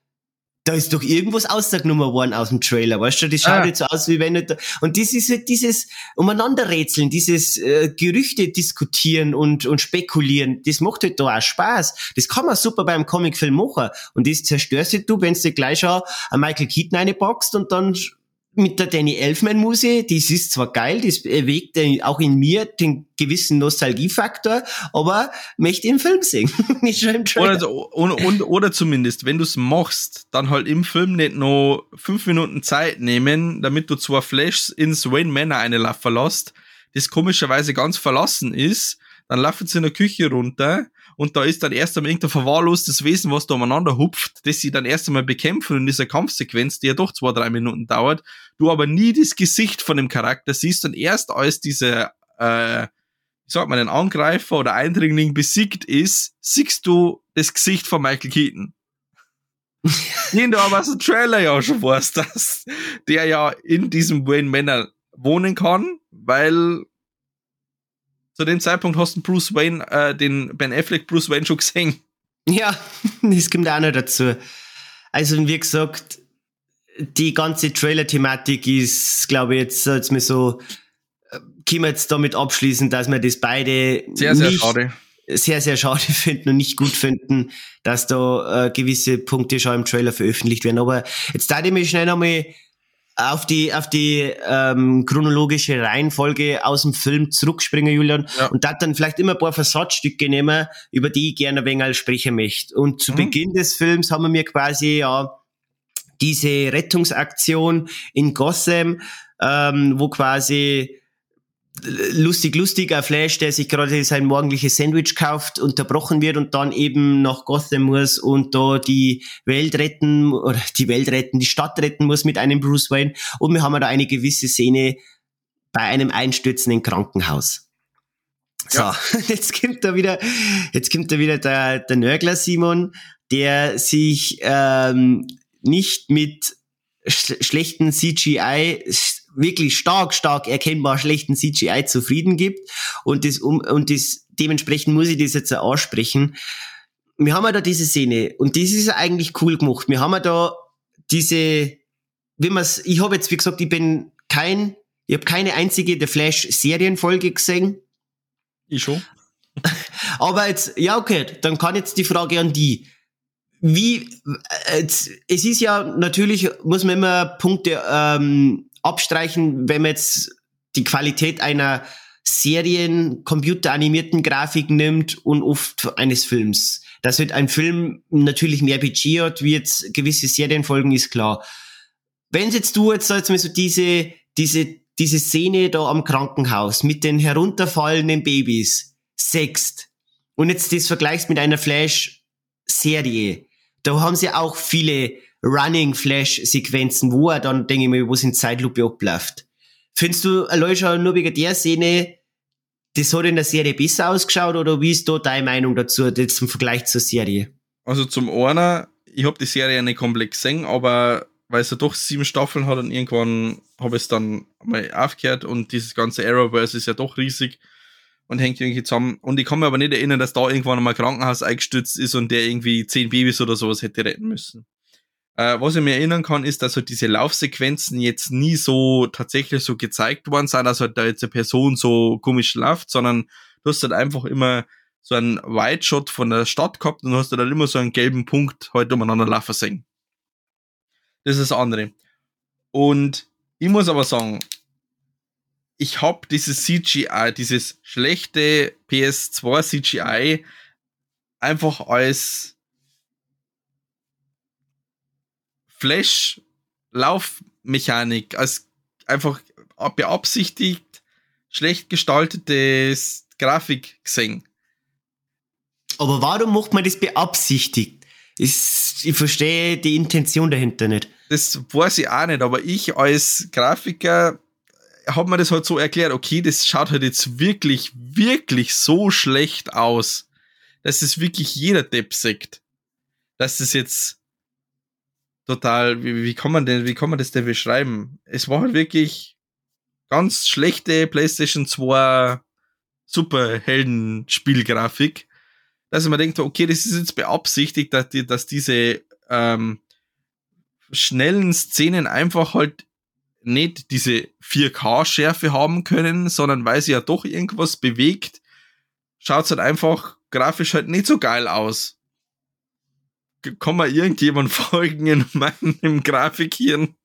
da ist doch irgendwas ausgenommen worden aus dem Trailer, weißt du? Das schaut ah. jetzt so aus, wie wenn nicht, und das ist halt dieses Umeinanderrätseln, dieses äh, Gerüchte diskutieren und, und spekulieren, das macht halt da auch Spaß. Das kann man super beim Comicfilm machen. Und das zerstörst du, wenn du gleich schon ein Michael Keaton reinpackst und dann mit der Danny Elfman-Musik, das ist zwar geil, das erweckt auch in mir den gewissen Nostalgiefaktor, aber möchte im Film sehen, nicht schon im Trailer. Oder, und, und, oder zumindest, wenn du es machst, dann halt im Film nicht noch fünf Minuten Zeit nehmen, damit du zwei Flashs ins Wayne Manor eine verlässt, das komischerweise ganz verlassen ist, dann laufen sie in der Küche runter und da ist dann erst einmal irgendein verwahrlostes Wesen, was da umeinander hupft, das sie dann erst einmal bekämpfen in dieser Kampfsequenz, die ja doch zwei, drei Minuten dauert, du aber nie das Gesicht von dem Charakter siehst und erst als diese, äh, ich sag mal, ein Angreifer oder Eindringling besiegt ist, siehst du das Gesicht von Michael Keaton. Den du aber aus dem Trailer ja schon weißt, dass der ja in diesem Wayne Manor wohnen kann, weil zu dem Zeitpunkt hast du Bruce Wayne, äh, den Ben Affleck Bruce Wayne schon gesehen. Ja, das kommt auch noch dazu. Also, wie gesagt, die ganze Trailer-Thematik ist, glaube ich, jetzt, jetzt mal so, äh, können wir jetzt damit abschließen, dass wir das beide sehr, sehr schade. sehr, sehr schade finden und nicht gut finden, dass da äh, gewisse Punkte schon im Trailer veröffentlicht werden. Aber jetzt da ich mich schnell nochmal auf die, auf die ähm, chronologische Reihenfolge aus dem Film zurückspringen, Julian, ja. und da dann vielleicht immer ein paar Versatzstücke nehmen, über die ich gerne ein wenig sprechen möchte. Und zu mhm. Beginn des Films haben wir mir quasi ja diese Rettungsaktion in Gotham, ähm, wo quasi lustig, lustiger Flash, der sich gerade sein morgendliches Sandwich kauft, unterbrochen wird und dann eben nach Gotham muss und da die Welt retten oder die Welt retten, die Stadt retten muss mit einem Bruce Wayne. Und wir haben da eine gewisse Szene bei einem einstürzenden Krankenhaus. So, ja. jetzt kommt da wieder, jetzt kommt da wieder der, der Nörgler Simon, der sich ähm, nicht mit sch schlechten CGI wirklich stark, stark erkennbar schlechten CGI zufrieden gibt. Und das, um, und das, dementsprechend muss ich das jetzt auch aussprechen. Wir haben ja da diese Szene und das ist eigentlich cool gemacht. Wir haben ja da diese, wie man's, ich habe jetzt, wie gesagt, ich bin kein, ich habe keine einzige The Flash Serienfolge gesehen. Ich schon. Aber jetzt, ja, okay, dann kann jetzt die Frage an die. Wie, äh, es ist ja natürlich, muss man immer Punkte ähm, abstreichen, wenn man jetzt die Qualität einer Serien, computeranimierten Grafik nimmt und oft eines Films. Dass wird ein Film natürlich mehr Budget hat, wie jetzt gewisse Serienfolgen, ist klar. Wenn jetzt du jetzt, jetzt mal so diese, diese, diese Szene da am Krankenhaus mit den herunterfallenden Babys sext und jetzt das vergleichst mit einer Flash-Serie, da haben sie auch viele Running Flash Sequenzen, wo er dann, denke ich mal, wo es in Zeitlupe abläuft. Findest du, Aloysia, nur wegen der Szene, das hat in der Serie besser ausgeschaut oder wie ist da deine Meinung dazu, jetzt im Vergleich zur Serie? Also zum einen, ich habe die Serie nicht komplett gesehen, aber weil es ja doch sieben Staffeln hat und irgendwann habe ich es dann mal aufgehört und dieses ganze Arrowverse ist ja doch riesig und hängt irgendwie zusammen. Und ich kann mir aber nicht erinnern, dass da irgendwann einmal ein Krankenhaus eingestürzt ist und der irgendwie zehn Babys oder sowas hätte retten müssen. Äh, was ich mir erinnern kann, ist, dass halt diese Laufsequenzen jetzt nie so tatsächlich so gezeigt worden sind, dass halt da jetzt eine Person so komisch läuft, sondern du hast halt einfach immer so einen Wide-Shot von der Stadt gehabt und hast halt immer so einen gelben Punkt halt umeinander laufen sehen. Das ist das andere. Und ich muss aber sagen, ich habe dieses CGI, dieses schlechte PS2 CGI einfach als Flash-Laufmechanik, als einfach beabsichtigt schlecht gestaltetes Grafik gesehen. Aber warum macht man das beabsichtigt? Ich, ich verstehe die Intention dahinter nicht. Das weiß ich auch nicht, aber ich als Grafiker habe mir das halt so erklärt, okay, das schaut halt jetzt wirklich, wirklich so schlecht aus, dass es wirklich jeder Depp sagt, dass es jetzt total, wie, wie kann man denn, wie kann man das denn beschreiben? Es war halt wirklich ganz schlechte PlayStation 2 Superhelden-Spielgrafik, dass man denkt, okay, das ist jetzt beabsichtigt, dass, die, dass diese ähm, schnellen Szenen einfach halt nicht diese 4K-Schärfe haben können, sondern weil sie ja doch irgendwas bewegt, schaut es halt einfach grafisch halt nicht so geil aus kann mir irgendjemand folgen in meinem Grafikhirn?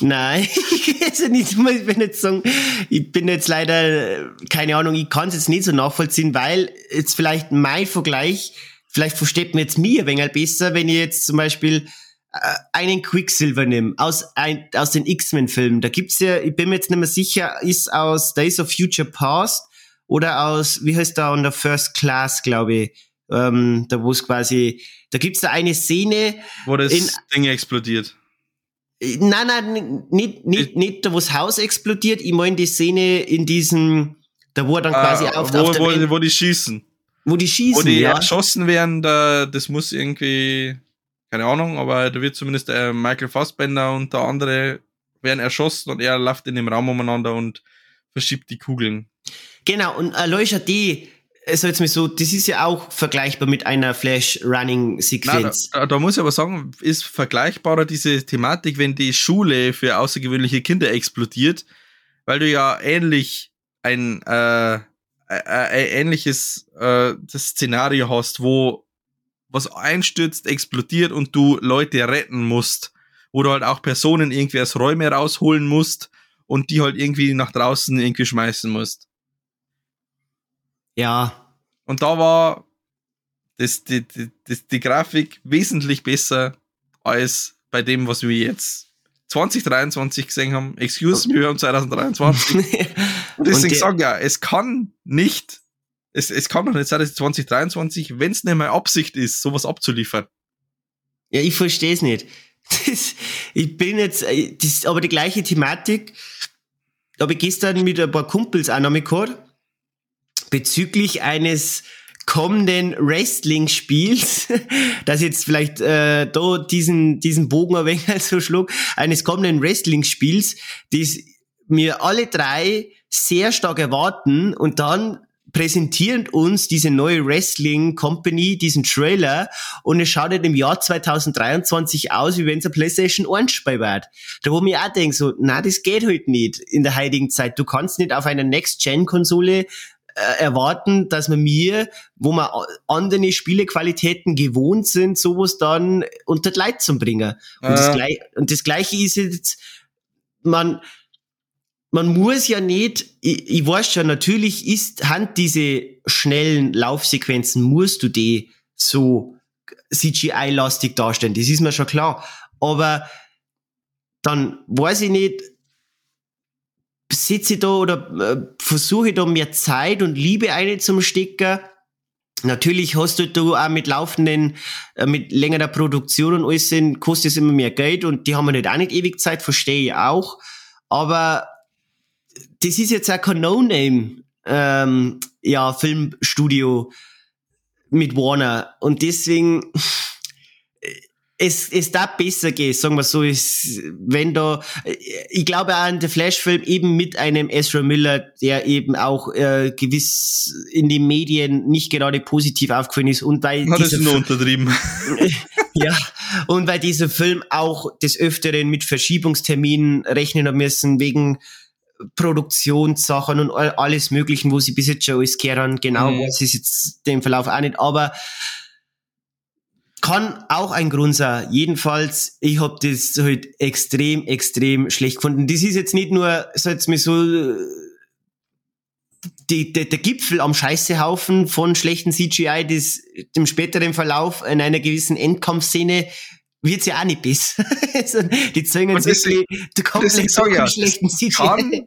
Nein, also nicht, ich bin jetzt sagen, ich bin jetzt leider, keine Ahnung, ich kann es jetzt nicht so nachvollziehen, weil jetzt vielleicht mein Vergleich, vielleicht versteht man jetzt mir ein wenig besser, wenn ich jetzt zum Beispiel äh, einen Quicksilver nehme, aus, ein, aus den X-Men-Filmen. Da gibt's ja, ich bin mir jetzt nicht mehr sicher, ist aus Days of Future Past oder aus, wie heißt da, on First Class, glaube ich. Ähm, da wo es quasi, da gibt's da eine Szene. Wo das in, Ding explodiert. Nein, nein, nicht, nicht, nicht da, wo das Haus explodiert. Ich meine die Szene in diesem, da wo er dann quasi ah, auf, wo, auf der wo, wo die schießen. Wo die schießen, Wo die ja. erschossen werden, da, das muss irgendwie, keine Ahnung, aber da wird zumindest äh, Michael Fassbender und der andere werden erschossen und er läuft in dem Raum umeinander und verschiebt die Kugeln. Genau, und Aloysia D., also jetzt mal so, das ist ja auch vergleichbar mit einer Flash-Running-Sequenz. Da, da, muss ich aber sagen, ist vergleichbarer diese Thematik, wenn die Schule für außergewöhnliche Kinder explodiert, weil du ja ähnlich ein äh, äh, äh ähnliches äh, das Szenario hast, wo was einstürzt, explodiert und du Leute retten musst, wo du halt auch Personen irgendwie aus Räume rausholen musst und die halt irgendwie nach draußen irgendwie schmeißen musst. Ja. Und da war das, die, die, die, die Grafik wesentlich besser als bei dem, was wir jetzt 2023 gesehen haben. Excuse me, wir haben 2023. und deswegen sage ich ja, es kann nicht, es, es kann doch nicht sein, dass 2023, wenn es nicht mehr Absicht ist, sowas abzuliefern. Ja, ich verstehe es nicht. Das, ich bin jetzt, äh, das aber die gleiche Thematik. habe ich gestern mit ein paar Kumpels auch noch mit gehabt bezüglich eines kommenden Wrestling-Spiels, das jetzt vielleicht äh, da diesen, diesen Bogen ein wenig so schlug, eines kommenden Wrestling-Spiels, das wir alle drei sehr stark erwarten und dann präsentieren uns diese neue Wrestling Company, diesen Trailer und es schaut halt im Jahr 2023 aus, wie wenn es ein PlayStation 1 Spiel wird. Da wo mir auch denke, so, na, das geht halt nicht in der heutigen Zeit. Du kannst nicht auf einer Next-Gen-Konsole erwarten, dass man mir, wo man andere Spielequalitäten gewohnt sind, sowas dann unter Leid zu bringen. Und, äh. das, und das Gleiche ist jetzt, man, man muss ja nicht, ich, ich weiß schon, natürlich ist, hand diese schnellen Laufsequenzen, musst du die so CGI-lastig darstellen, das ist mir schon klar. Aber dann weiß ich nicht, sitze ich da oder äh, versuche da mehr Zeit und Liebe eine zum Stecker. Natürlich hast du da auch mit laufenden, äh, mit längerer Produktion und alles, sind, kostet es immer mehr Geld und die haben ja nicht auch nicht ewig Zeit, verstehe ich auch. Aber das ist jetzt auch kein No-Name, ähm, ja, Filmstudio mit Warner und deswegen, es, es darf besser gehen, sagen wir so, ist, wenn da, ich glaube auch an der Flash-Film eben mit einem Ezra Miller, der eben auch äh, gewiss in den Medien nicht gerade positiv aufgefallen ist und weil Hat es nur untertrieben. ja, und weil dieser Film auch des Öfteren mit Verschiebungsterminen rechnen müssen, wegen Produktionssachen und alles Möglichen, wo sie bis jetzt schon alles kehren, genau mhm. weiß ich jetzt den Verlauf auch nicht, aber kann auch ein Grund sein. Jedenfalls, ich habe das halt extrem, extrem schlecht gefunden. Das ist jetzt nicht nur, so jetzt mir so, die, die, der Gipfel am Scheißehaufen von schlechten CGI, das im späteren Verlauf in einer gewissen Endkampfszene wird's ja auch nicht besser. Also, die zwingen wirklich komplett ja, schlechten CGI. Kann,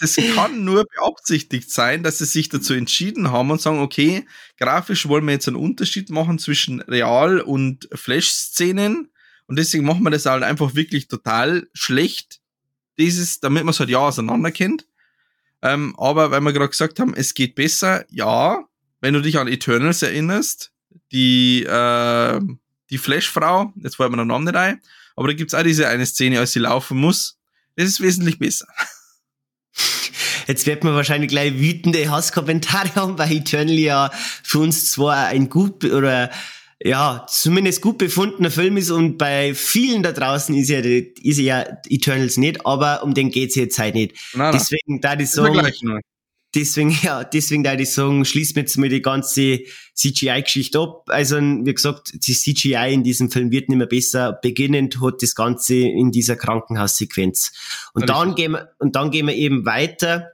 das kann nur beabsichtigt sein, dass sie sich dazu entschieden haben und sagen, okay, grafisch wollen wir jetzt einen Unterschied machen zwischen Real- und Flash-Szenen und deswegen machen wir das halt einfach wirklich total schlecht, dieses, damit man es halt ja auseinander kennt. Ähm, aber weil wir gerade gesagt haben, es geht besser, ja, wenn du dich an Eternals erinnerst, die, äh, die Flash-Frau, jetzt fällt mir der Name nicht ein, aber da gibt's auch diese eine Szene, als sie laufen muss, das ist wesentlich besser. Jetzt wird man wahrscheinlich gleich wütende Hasskommentare haben, weil Eternal ja für uns zwar ein gut oder ja, zumindest gut befundener Film ist und bei vielen da draußen ist ja, ist ja Eternals nicht, aber um den geht's jetzt halt nicht. Nein, nein. Deswegen da die Song, deswegen, ja, deswegen da die Song, schließt mir jetzt mal die ganze CGI-Geschichte ab. Also, wie gesagt, die CGI in diesem Film wird nicht mehr besser. Beginnend hat das Ganze in dieser Krankenhaussequenz. Und dann gehen wir, und dann gehen wir eben weiter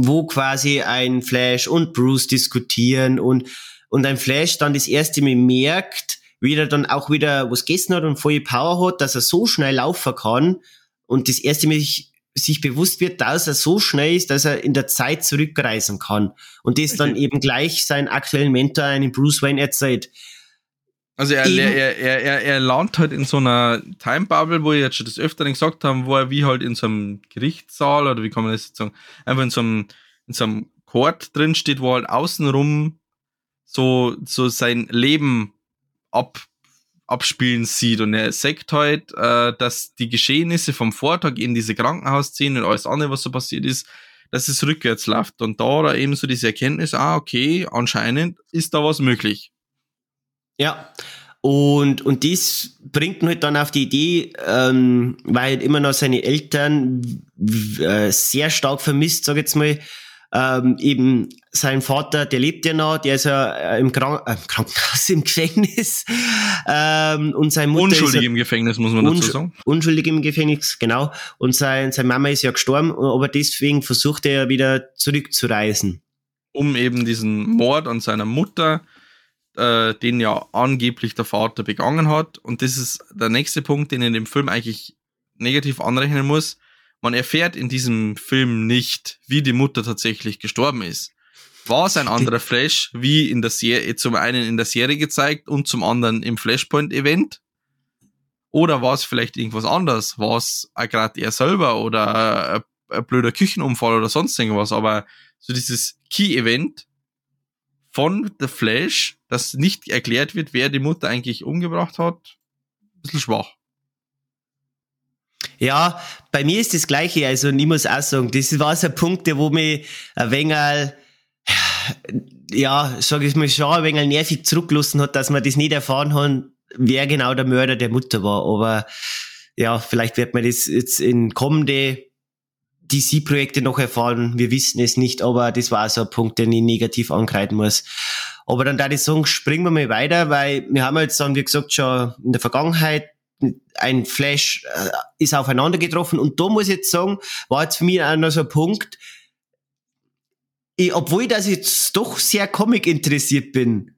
wo quasi ein Flash und Bruce diskutieren und, und ein Flash dann das erste Mal merkt, wie er dann auch wieder was gegessen hat und voll Power hat, dass er so schnell laufen kann und das erste Mal sich bewusst wird, dass er so schnell ist, dass er in der Zeit zurückreisen kann. Und das dann eben gleich seinen aktuellen Mentor, einen Bruce Wayne, erzählt. Also er, er, er, er, er lernt halt in so einer Time Bubble, wo ich jetzt schon das Öfteren gesagt haben, wo er wie halt in so einem Gerichtssaal oder wie kann man das jetzt sagen, einfach in so einem, in so einem Court drin steht, wo halt außenrum so, so sein Leben ab, abspielen sieht. Und er sagt halt, äh, dass die Geschehnisse vom Vortag in diese Krankenhausszene und alles andere, was so passiert ist, dass es rückwärts läuft. Und da da eben so diese Erkenntnis, ah, okay, anscheinend ist da was möglich. Ja. Und, und das bringt ihn halt dann auf die Idee, ähm, weil immer noch seine Eltern äh, sehr stark vermisst, sag ich jetzt mal, ähm, eben sein Vater, der lebt ja noch, der ist ja äh, im, Krank äh, Krankenhaus, im Gefängnis. Ähm, und seine Mutter Unschuldig ist ja, im Gefängnis, muss man dazu sagen. Unschuldig im Gefängnis, genau. Und sein, seine Mama ist ja gestorben, aber deswegen versucht er ja wieder zurückzureisen. Um eben diesen Mord an seiner Mutter äh, den ja angeblich der Vater begangen hat. Und das ist der nächste Punkt, den in dem Film eigentlich negativ anrechnen muss. Man erfährt in diesem Film nicht, wie die Mutter tatsächlich gestorben ist. War es ein anderer Flash, wie in der Serie, zum einen in der Serie gezeigt und zum anderen im Flashpoint-Event? Oder war es vielleicht irgendwas anderes? War es gerade er selber oder ein, ein blöder Küchenunfall oder sonst irgendwas? Aber so dieses Key-Event von The Flash, dass nicht erklärt wird, wer die Mutter eigentlich umgebracht hat, ein bisschen schwach. Ja, bei mir ist das Gleiche. Also, ich muss auch sagen, das war so ein Punkt, wo mich ein wenig, ja, sag ich mal, schon ein wenig nervig zurückgelassen hat, dass man das nicht erfahren hat, wer genau der Mörder der Mutter war. Aber ja, vielleicht wird man das jetzt in kommende DC-Projekte noch erfahren. Wir wissen es nicht, aber das war so ein Punkt, den ich negativ angreifen muss. Aber dann da ich sagen, springen wir mal weiter, weil wir haben jetzt dann, wie gesagt, schon in der Vergangenheit ein Flash äh, ist aufeinander getroffen und da muss ich jetzt sagen, war jetzt für mich auch noch so ein Punkt, ich, obwohl ich das jetzt doch sehr Comic interessiert bin,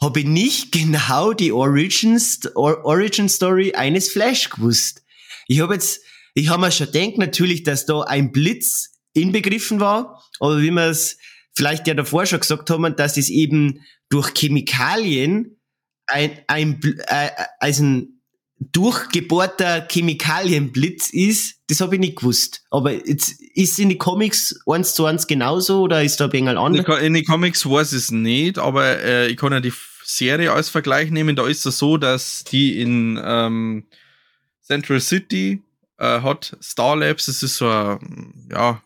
habe ich nicht genau die Origins, Or Origin Story eines Flash gewusst. Ich habe jetzt ich habe mir schon gedacht, natürlich, dass da ein Blitz inbegriffen war, aber wie wir es vielleicht ja davor schon gesagt haben, dass es eben durch Chemikalien ein, ein, äh, also ein durchgebohrter Chemikalienblitz ist, das habe ich nicht gewusst. Aber jetzt ist in den Comics eins zu eins genauso oder ist da ein anders? In den Comics weiß ich es nicht, aber äh, ich kann ja die Serie als Vergleich nehmen. Da ist es so, dass die in ähm, Central City äh, hat Star Labs, das ist so ein ja,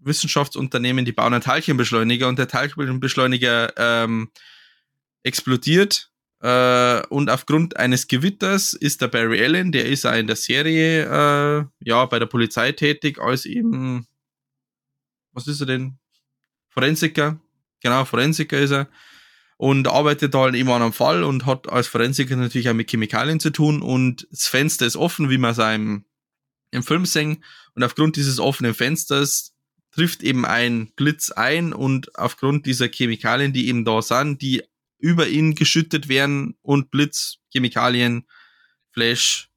Wissenschaftsunternehmen, die bauen einen Teilchenbeschleuniger und der Teilchenbeschleuniger ähm, explodiert äh, und aufgrund eines Gewitters ist der Barry Allen, der ist auch in der Serie äh, ja bei der Polizei tätig als eben was ist er denn? Forensiker, genau, Forensiker ist er. Und arbeitet da halt eben an einem Fall und hat als Forensiker natürlich auch mit Chemikalien zu tun. Und das Fenster ist offen, wie man seinem im Film sehen. Und aufgrund dieses offenen Fensters trifft eben ein Blitz ein und aufgrund dieser Chemikalien, die eben da sind, die über ihn geschüttet werden und Blitz, Chemikalien, Flash,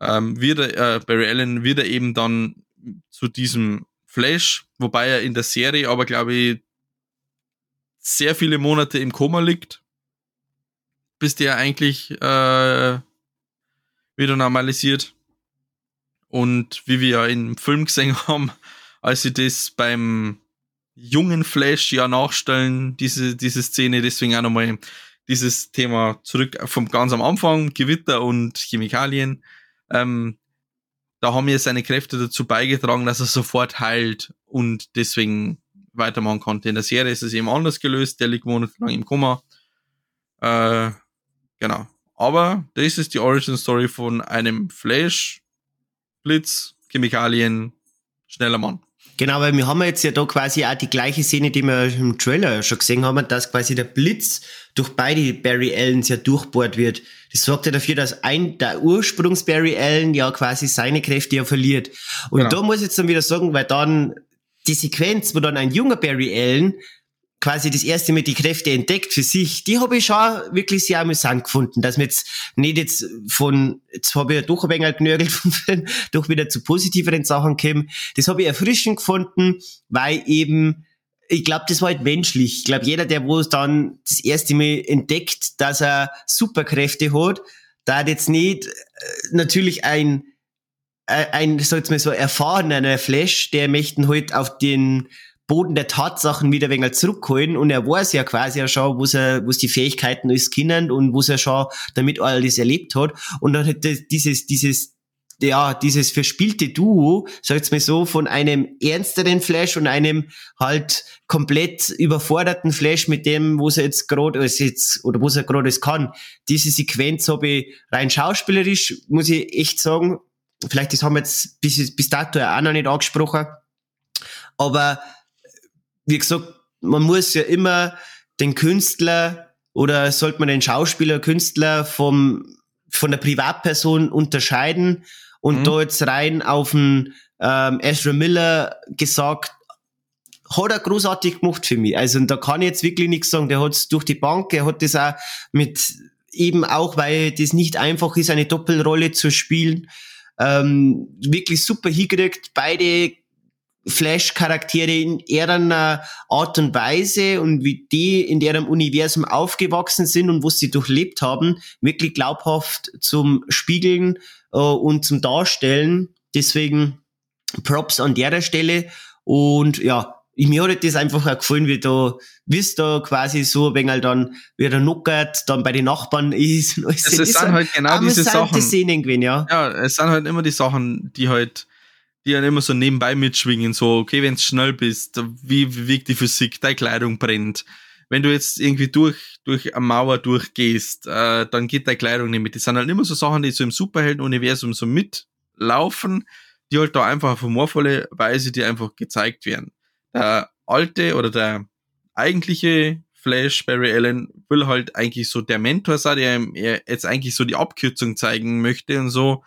ähm, wird er, äh, Barry Allen wird er eben dann zu diesem Flash, wobei er in der Serie aber glaube ich sehr viele Monate im Koma liegt, bis der eigentlich äh, wieder normalisiert. Und wie wir ja im Film gesehen haben, als sie das beim jungen Flash ja nachstellen, diese, diese Szene, deswegen auch nochmal dieses Thema zurück vom ganz am Anfang, Gewitter und Chemikalien. Ähm, da haben wir seine Kräfte dazu beigetragen, dass er sofort heilt und deswegen weitermachen konnte. In der Serie ist es eben anders gelöst, der liegt monatelang im Koma. Äh, genau. Aber das ist die Origin Story von einem Flash, Blitz, Chemikalien, schneller Mann. Genau, weil wir haben jetzt ja da quasi auch die gleiche Szene, die wir im Trailer schon gesehen haben, dass quasi der Blitz durch beide Barry Allens ja durchbohrt wird. Das sorgt ja dafür, dass ein, der Ursprungs Barry Allen ja quasi seine Kräfte ja verliert. Und genau. da muss ich jetzt dann wieder sagen, weil dann die Sequenz, wo dann ein junger Barry Allen quasi das erste Mal die Kräfte entdeckt für sich, die habe ich schon wirklich sehr amüsant gefunden, dass mir jetzt nicht jetzt von, jetzt habe ich ja doch ein wenig genörgelt vom Film, doch wieder zu positiveren Sachen gekommen. Das habe ich erfrischend gefunden, weil eben, ich glaube, das war halt menschlich. Ich glaube, jeder, der wo es dann das erste Mal entdeckt, dass er Superkräfte hat, da hat jetzt nicht äh, natürlich ein äh, ein, sag jetzt mal so erfahrener Flash, der möchten halt auf den Boden der Tatsachen wieder ein wenig zurückholen. Und er weiß ja quasi ja schon, wo er, wo die Fähigkeiten ist kennen und wo er schon damit alles erlebt hat. Und dann hat dieses, dieses, ja, dieses verspielte Duo, sag jetzt mal so, von einem ernsteren Flash und einem halt komplett überforderten Flash mit dem, wo er jetzt gerade jetzt, oder wo er gerade es kann. Diese Sequenz habe ich rein schauspielerisch, muss ich echt sagen, vielleicht das haben wir jetzt bis, bis dato auch noch nicht angesprochen, aber wie gesagt, man muss ja immer den Künstler oder sollte man den Schauspieler, Künstler vom, von der Privatperson unterscheiden und mhm. da jetzt rein auf den ähm, Ezra Miller gesagt, hat er großartig gemacht für mich. Also da kann ich jetzt wirklich nichts sagen. Der hat es durch die Bank, er hat das auch mit eben auch, weil das nicht einfach ist, eine Doppelrolle zu spielen, ähm, wirklich super hingekriegt. Beide Flash-Charaktere in ihrer Art und Weise und wie die in deren Universum aufgewachsen sind und was sie durchlebt haben, wirklich glaubhaft zum Spiegeln äh, und zum Darstellen. Deswegen Props an der Stelle. Und ja, mir hat das einfach auch gefallen, wie da, wie es da quasi so, wenn halt dann wieder nuckert, dann bei den Nachbarn ist. Und alles. Es, es sind halt genau diese Sachen. Szenen gewesen, ja. Ja, es sind halt immer die Sachen, die halt die dann immer so nebenbei mitschwingen, so, okay, wenn du schnell bist, wie, wirkt die Physik, deine Kleidung brennt. Wenn du jetzt irgendwie durch, durch eine Mauer durchgehst, äh, dann geht deine Kleidung nicht mit. Das sind halt immer so Sachen, die so im Superhelden-Universum so mitlaufen, die halt da einfach auf humorvolle Weise die einfach gezeigt werden. Der alte oder der eigentliche Flash, Barry Allen, will halt eigentlich so der Mentor sein, der ihm jetzt eigentlich so die Abkürzung zeigen möchte und so,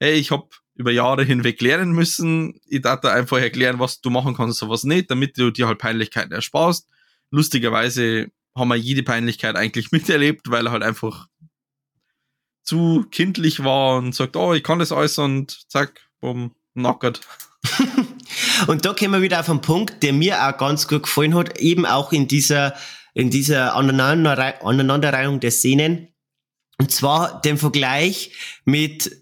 hey, ich hab über Jahre hinweg lernen müssen. Ich darf da einfach erklären, was du machen kannst und was nicht, damit du dir halt Peinlichkeiten ersparst. Lustigerweise haben wir jede Peinlichkeit eigentlich miterlebt, weil er halt einfach zu kindlich war und sagt, oh, ich kann das alles und zack, bumm, nackert. und da kommen wir wieder auf einen Punkt, der mir auch ganz gut gefallen hat, eben auch in dieser, in dieser Aneinanderreihung der Szenen. Und zwar den Vergleich mit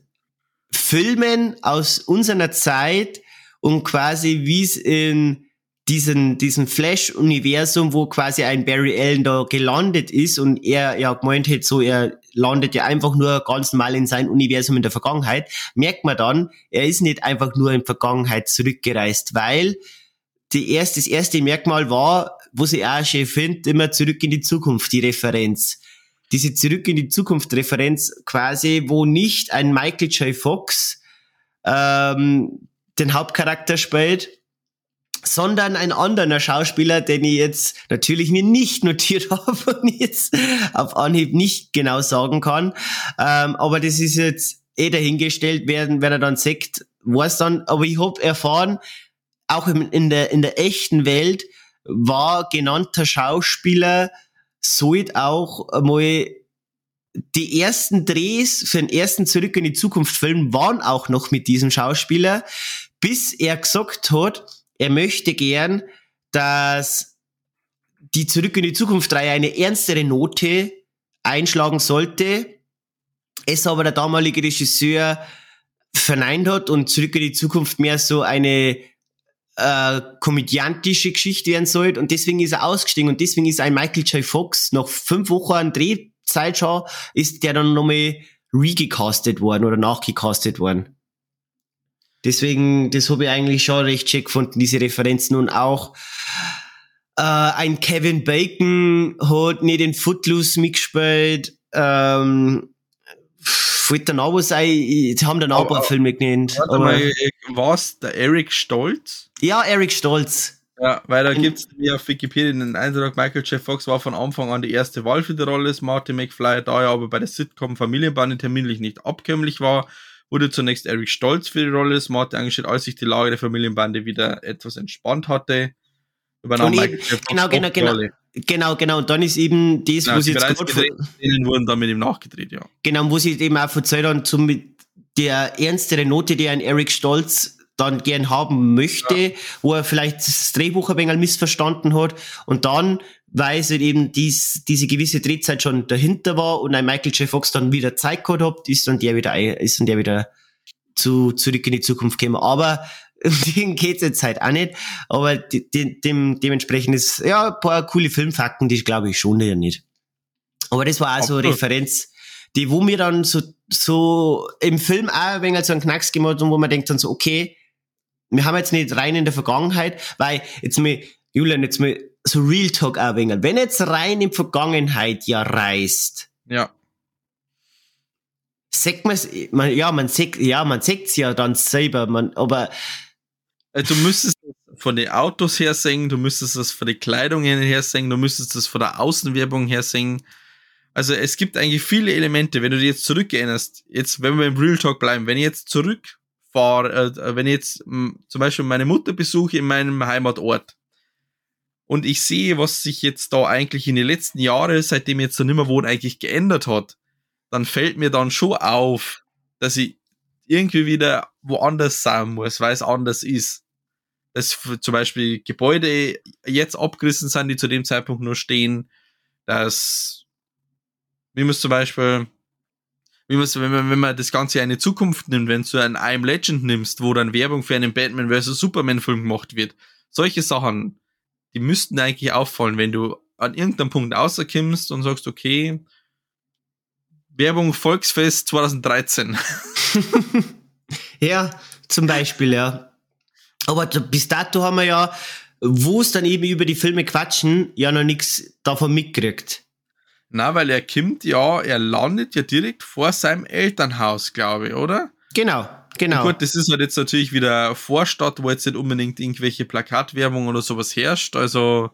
Filmen aus unserer Zeit und quasi wie es in diesen, diesen Flash-Universum, wo quasi ein Barry Allen da gelandet ist und er ja gemeint hat, so er landet ja einfach nur ganz normal in sein Universum in der Vergangenheit, merkt man dann, er ist nicht einfach nur in Vergangenheit zurückgereist, weil die erste, das erste Merkmal war, wo sie auch schon findet, immer zurück in die Zukunft, die Referenz diese Zurück in die Zukunft Referenz quasi, wo nicht ein Michael J. Fox ähm, den Hauptcharakter spielt, sondern ein anderer Schauspieler, den ich jetzt natürlich mir nicht notiert habe und jetzt auf Anhieb nicht genau sagen kann. Ähm, aber das ist jetzt eh dahingestellt werden, wenn er dann sagt, weiß dann, aber ich habe erfahren, auch in der, in der echten Welt war genannter Schauspieler sollte auch mal die ersten Drehs für den ersten Zurück in die Zukunft Film waren auch noch mit diesem Schauspieler, bis er gesagt hat, er möchte gern, dass die Zurück in die Zukunft Reihe eine ernstere Note einschlagen sollte. Es aber der damalige Regisseur verneint hat und Zurück in die Zukunft mehr so eine äh, komödiantische Geschichte werden sollte und deswegen ist er ausgestiegen und deswegen ist ein Michael J. Fox nach fünf Wochen an Drehzeit schon, ist der dann nochmal regecastet worden oder nachgecastet worden. Deswegen, das habe ich eigentlich schon recht schick gefunden, diese Referenzen und auch äh, ein Kevin Bacon hat nicht in Footloose mitgespielt, ähm, fällt dann auch was ein, sie haben dann auch ein paar Filme genannt. Warte mal, was, der Eric Stolz? Ja, Eric Stolz. Ja, weil da gibt es auf Wikipedia den Eindruck, Michael J. Fox war von Anfang an die erste Wahl für die Rolle des Marty McFly, da er aber bei der Sitcom Familienbande terminlich nicht abkömmlich war, wurde zunächst Eric Stolz für die Rolle des Marty angestellt, als sich die Lage der Familienbande wieder etwas entspannt hatte. Übernahm und eben, genau, genau, genau. Genau, genau. Und dann ist eben das, genau, wo sie jetzt gerade Szenen wurden dann mit ihm nachgedreht, ja. Genau, wo sie eben auch verzeiht haben, zum der ernstere Note, die ein Eric Stolz dann gern haben möchte, ja. wo er vielleicht das Drehbuch ein wenig missverstanden hat und dann, weil es eben dies, diese gewisse Drehzeit schon dahinter war und ein Michael J. Fox dann wieder Zeit gehabt hat, ist dann der wieder, ist dann der wieder zu, zurück in die Zukunft gekommen. Aber um den geht's jetzt halt auch nicht. Aber de, de, dem, dementsprechend ist, ja, ein paar coole Filmfakten, die glaube ich schon ja nicht. Aber das war auch so eine Referenz, die, wo mir dann so, so im Film auch ein wenig so einen Knacks gemacht und wo man denkt dann so, okay, wir haben jetzt nicht rein in der Vergangenheit, weil jetzt mal, Julian, jetzt mal so Real Talk auch ein wenig. Wenn jetzt rein in Vergangenheit ja reist. Ja. Sagt man, ja, man sagt, ja, man sagt's ja dann selber, man, aber, äh, Du müsstest von den Autos her singen, du müsstest das von den Kleidungen her singen, du müsstest das von der Außenwerbung her singen. Also es gibt eigentlich viele Elemente, wenn du dir jetzt zurückerinnerst, jetzt, wenn wir im Real Talk bleiben, wenn ich jetzt zurückfahre, äh, wenn ich jetzt mh, zum Beispiel meine Mutter besuche in meinem Heimatort und ich sehe, was sich jetzt da eigentlich in den letzten Jahren, seitdem ich jetzt so nimmer wohne, eigentlich geändert hat, dann fällt mir dann schon auf, dass ich irgendwie wieder woanders sein muss, weil es anders ist. Dass zum Beispiel Gebäude jetzt abgerissen sind, die zu dem Zeitpunkt nur stehen, dass, wie man zum Beispiel, wie man, wenn man, wenn man das Ganze eine Zukunft nimmt, wenn du ein I'm Legend nimmst, wo dann Werbung für einen Batman vs. Superman Film gemacht wird, solche Sachen, die müssten eigentlich auffallen, wenn du an irgendeinem Punkt außerkimmst und sagst, okay, Werbung Volksfest 2013. ja, zum Beispiel, ja. Aber bis dato haben wir ja, wo es dann eben über die Filme quatschen, ja noch nichts davon mitgekriegt. Na, weil er kommt ja, er landet ja direkt vor seinem Elternhaus, glaube ich, oder? Genau, genau. Und gut, das ist halt jetzt natürlich wieder Vorstadt, wo jetzt nicht unbedingt irgendwelche Plakatwerbung oder sowas herrscht. Also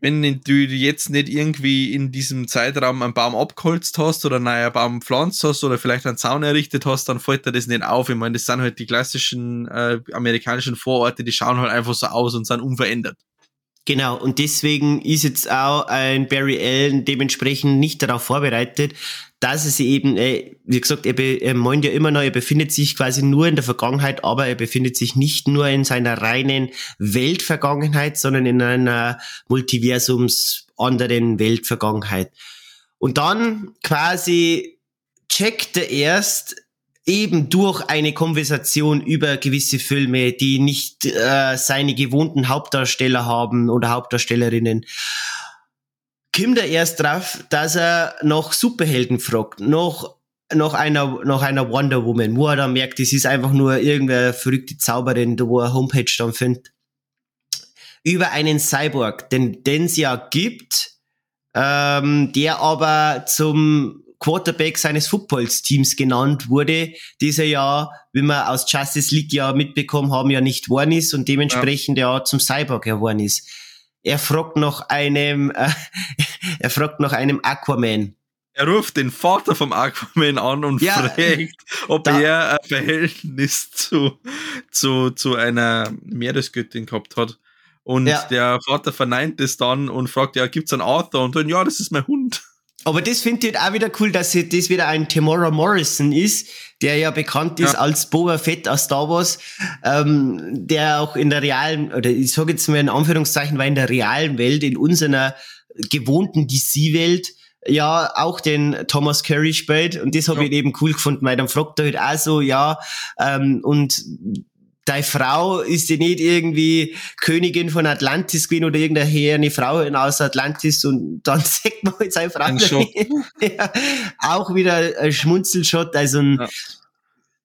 wenn du jetzt nicht irgendwie in diesem Zeitraum einen Baum abgeholzt hast oder einen neuen Baum pflanzt hast oder vielleicht einen Zaun errichtet hast, dann fällt dir das nicht auf. Ich meine, das sind halt die klassischen äh, amerikanischen Vororte, die schauen halt einfach so aus und sind unverändert. Genau, und deswegen ist jetzt auch ein Barry Allen dementsprechend nicht darauf vorbereitet, dass es eben, äh, wie gesagt, er, er meint ja immer noch, er befindet sich quasi nur in der Vergangenheit, aber er befindet sich nicht nur in seiner reinen Weltvergangenheit, sondern in einer Multiversums anderen Weltvergangenheit. Und dann quasi checkt er erst eben durch eine Konversation über gewisse Filme, die nicht äh, seine gewohnten Hauptdarsteller haben oder Hauptdarstellerinnen, kommt er erst drauf, dass er nach Superhelden fragt, nach nach einer, nach einer Wonder Woman, wo er dann merkt, es ist einfach nur irgendeine verrückte Zauberin, wo er Homepage dann findet. Über einen Cyborg, den, den es ja gibt, ähm, der aber zum Quarterback seines Footballsteams genannt wurde, dieser ja, wie wir aus Justice League ja mitbekommen haben, ja nicht worden ist und dementsprechend ja, ja zum Cyborg geworden ist er fragt nach einem, äh, er fragt nach einem Aquaman. Er ruft den Vater vom Aquaman an und ja, fragt, ob er ein Verhältnis zu, zu, zu einer Meeresgöttin gehabt hat. Und ja. der Vater verneint es dann und fragt, ja, gibt's einen Arthur? Und dann, ja, das ist mein Hund. Aber das finde ich auch wieder cool, dass das wieder ein Tamora Morrison ist, der ja bekannt ist ja. als Boba Fett aus Star Wars, ähm, der auch in der realen, oder ich sage jetzt mal in Anführungszeichen, war in der realen Welt, in unserer gewohnten DC-Welt, ja auch den Thomas Curry spielt und das habe ja. ich eben cool gefunden, weil dann fragt er halt auch so, ja, ähm, und deine Frau ist ja nicht irgendwie Königin von Atlantis gewesen oder irgendeine Frau aus Atlantis und dann sagt man jetzt seine Frau ja, auch wieder ein Schmunzelshot, also ein, ja.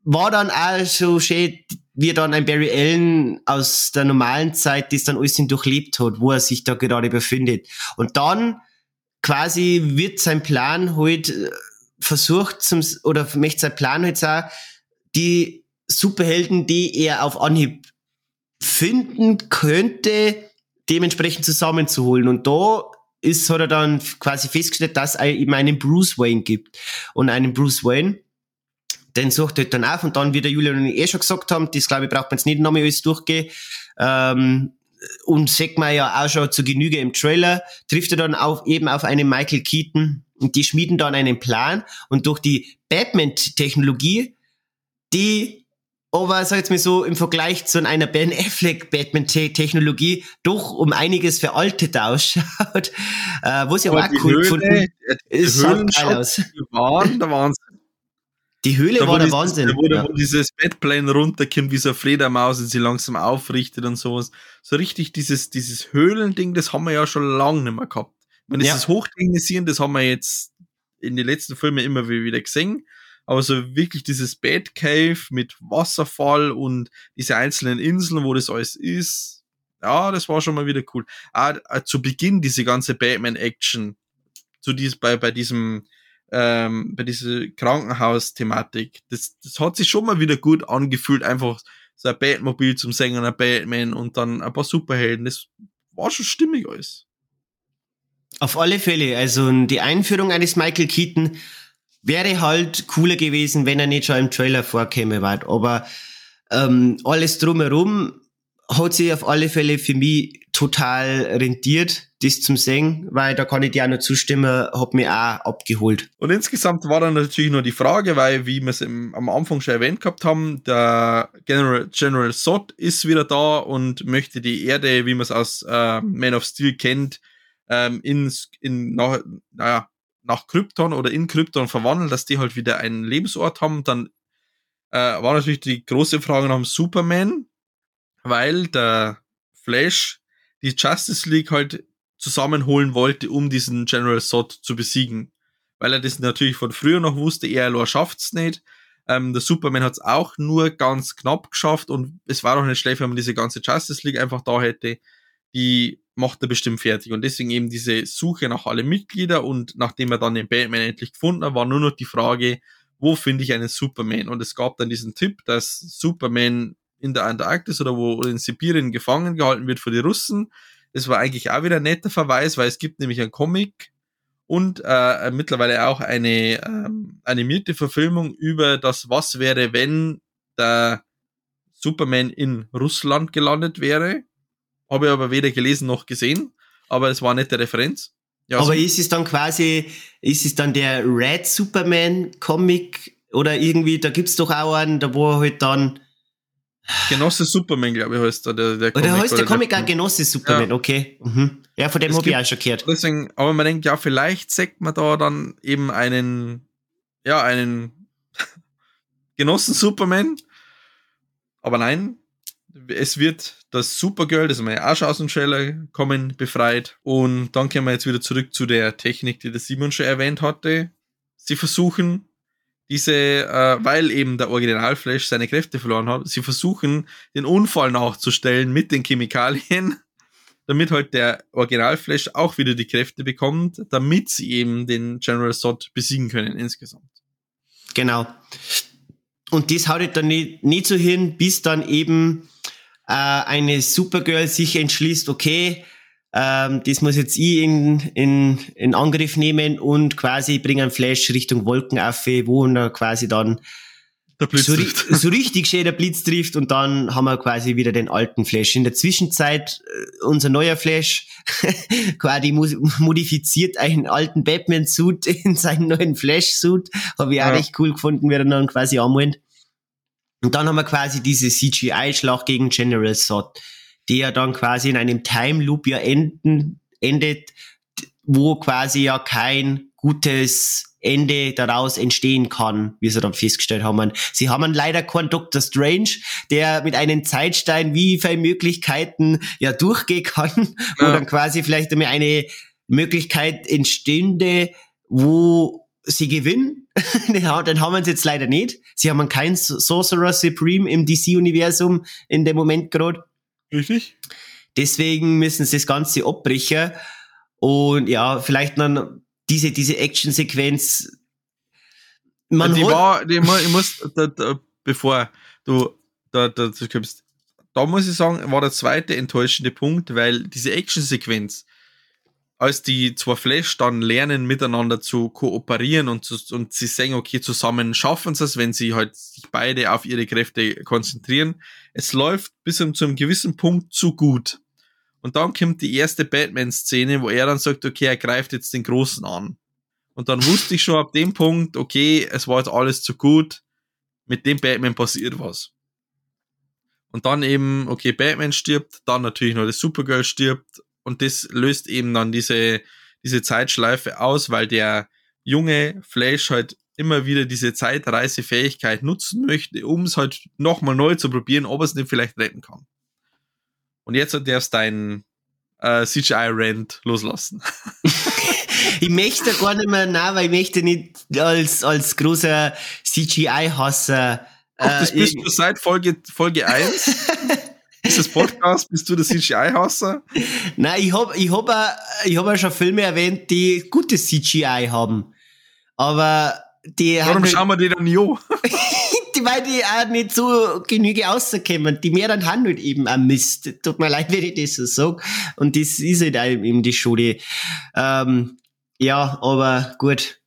war dann auch so schön, wie dann ein Barry Allen aus der normalen Zeit das dann alles durchlebt hat, wo er sich da gerade befindet. Und dann quasi wird sein Plan halt äh, versucht zum, oder möchte sein Plan halt auch, die Superhelden, die er auf Anhieb finden könnte, dementsprechend zusammenzuholen. Und da ist, hat er dann quasi festgestellt, dass er eben einen Bruce Wayne gibt. Und einen Bruce Wayne, den sucht er dann auf und dann, wie der Julian und ich eh schon gesagt haben, das glaube ich, braucht man jetzt nicht nochmal alles durchgehen, ähm, und sagt man ja auch schon zu Genüge im Trailer, trifft er dann auf, eben auf einen Michael Keaton und die schmieden dann einen Plan und durch die Batman-Technologie, die aber, sag jetzt mal so, im Vergleich zu einer Ben Affleck Batman-Technologie doch um einiges veraltet ausschaut, äh, was ich aber auch cool Höhle, gefunden ist, schaut geil aus. Waren der Wahnsinn. Die Höhle da, war der Wahnsinn. Da, wo, ja. wo dieses Bettplane runterkommt, wie so eine Fledermaus und sie langsam aufrichtet und sowas. So richtig dieses, dieses Höhlending, das haben wir ja schon lange nicht mehr gehabt. Ich meine, dieses ja. Hochtechnisieren, das haben wir jetzt in den letzten Filmen immer wieder gesehen. Aber so wirklich dieses Batcave mit Wasserfall und diese einzelnen Inseln, wo das alles ist, ja, das war schon mal wieder cool. Ah, zu Beginn diese ganze Batman-Action, zu dies, bei, bei diesem ähm, bei dieser Krankenhaus-Thematik. Das, das hat sich schon mal wieder gut angefühlt, einfach so ein Batmobil zum Sänger, ein Batman und dann ein paar Superhelden. Das war schon stimmig alles. Auf alle Fälle. Also die Einführung eines Michael Keaton wäre halt cooler gewesen, wenn er nicht schon im Trailer vorkäme. Aber ähm, alles drumherum hat sich auf alle Fälle für mich total rentiert, das zum sehen, weil da kann ich dir auch noch zustimmen, hat mich auch abgeholt. Und insgesamt war dann natürlich nur die Frage, weil, wie wir es am Anfang schon erwähnt gehabt haben, der General, General Sod ist wieder da und möchte die Erde, wie man es aus äh, Man of Steel kennt, ähm, in, in naja, nach Krypton oder in Krypton verwandeln, dass die halt wieder einen Lebensort haben. Dann äh, war natürlich die große Frage nach dem Superman, weil der Flash die Justice League halt zusammenholen wollte, um diesen General Sod zu besiegen. Weil er das natürlich von früher noch wusste, er allein schafft's nicht. Ähm, der Superman hat's auch nur ganz knapp geschafft und es war auch nicht schlecht, wenn man diese ganze Justice League einfach da hätte. Die macht er bestimmt fertig. Und deswegen eben diese Suche nach alle Mitglieder und nachdem er dann den Batman endlich gefunden hat, war nur noch die Frage, wo finde ich einen Superman? Und es gab dann diesen Tipp, dass Superman in der Antarktis oder wo in Sibirien gefangen gehalten wird für die Russen. Das war eigentlich auch wieder ein netter Verweis, weil es gibt nämlich einen Comic und äh, mittlerweile auch eine ähm, animierte Verfilmung über das, was wäre, wenn der Superman in Russland gelandet wäre. Habe ich aber weder gelesen noch gesehen, aber es war eine nette Referenz. Ja, aber so. ist es dann quasi, ist es dann der Red Superman Comic oder irgendwie, da gibt's doch auch einen, da wo halt dann Genosse Superman, glaube ich, heißt da der, der Comic. Oder heißt der Comic auch Genosse Superman, ja. okay. Mhm. Ja, von dem habe ich auch schon gehört. Deswegen, aber man denkt, ja, vielleicht sagt man da dann eben einen, ja, einen Genossen Superman. Aber nein, es wird das Supergirl, das haben wir ja aus dem Trailer kommen, befreit. Und dann kommen wir jetzt wieder zurück zu der Technik, die der Simon schon erwähnt hatte. Sie versuchen diese, äh, weil eben der Original Flash seine Kräfte verloren hat, sie versuchen, den Unfall nachzustellen mit den Chemikalien, damit halt der Original Flash auch wieder die Kräfte bekommt, damit sie eben den General Sod besiegen können insgesamt. Genau. Und das haut dann nicht, nicht so hin, bis dann eben äh, eine Supergirl sich entschließt, okay, ähm, das muss jetzt ich in, in, in Angriff nehmen und quasi bringen Flash Richtung Wolkenaffe, wo er quasi dann so, so, richtig schön der Blitz trifft und dann haben wir quasi wieder den alten Flash. In der Zwischenzeit äh, unser neuer Flash quasi modifiziert einen alten Batman-Suit in seinen neuen Flash-Suit. Habe ich auch ja. recht cool gefunden, wie er dann quasi anmalt. Und dann haben wir quasi diese CGI-Schlacht gegen General Zod die ja dann quasi in einem Time Loop ja enden, endet, wo quasi ja kein gutes Ende daraus entstehen kann, wie sie dann festgestellt haben. Sie haben leider keinen Dr. Strange, der mit einem Zeitstein wie viele Möglichkeiten ja durchgehen kann, ja. wo dann quasi vielleicht einmal eine Möglichkeit entstünde, wo sie gewinnen. Den haben wir jetzt leider nicht. Sie haben keinen Sorcerer Supreme im DC-Universum in dem Moment gerade. Richtig. Deswegen müssen sie das Ganze abbrechen. Und ja, vielleicht dann diese, diese Action-Sequenz. Man die war, die, ich muss, da, da, bevor du da, da, da kommst, da muss ich sagen, war der zweite enttäuschende Punkt, weil diese Action-Sequenz, als die zwei Flash dann lernen, miteinander zu kooperieren und, zu, und sie sehen, okay, zusammen schaffen sie es, wenn sie halt sich beide auf ihre Kräfte konzentrieren. Es läuft bis zu einem gewissen Punkt zu gut. Und dann kommt die erste Batman-Szene, wo er dann sagt, okay, er greift jetzt den Großen an. Und dann wusste ich schon ab dem Punkt, okay, es war jetzt alles zu gut, mit dem Batman passiert was. Und dann eben, okay, Batman stirbt, dann natürlich noch das Supergirl stirbt und das löst eben dann diese, diese Zeitschleife aus, weil der junge Flash halt immer wieder diese Zeitreisefähigkeit nutzen möchte, um es halt nochmal neu zu probieren, ob er es nicht vielleicht retten kann. Und jetzt darfst du deinen äh, CGI-Rant loslassen. ich möchte gar nicht mehr, nein, weil ich möchte nicht als, als großer CGI-Hasser. Ach, das äh, bist du seit Folge, Folge 1? Dieses Podcast, bist du der CGI-Hasser? Nein, ich habe ich hab, ich hab ja schon Filme erwähnt, die gutes CGI haben. Aber die Warum halt schauen wir die dann nicht an? die, weil die auch nicht so genüge rauskommen. Die mehr dann haben halt eben am Mist. Tut mir leid, wenn ich das so sage. Und das ist halt auch eben die Schule. Ähm, ja, aber gut.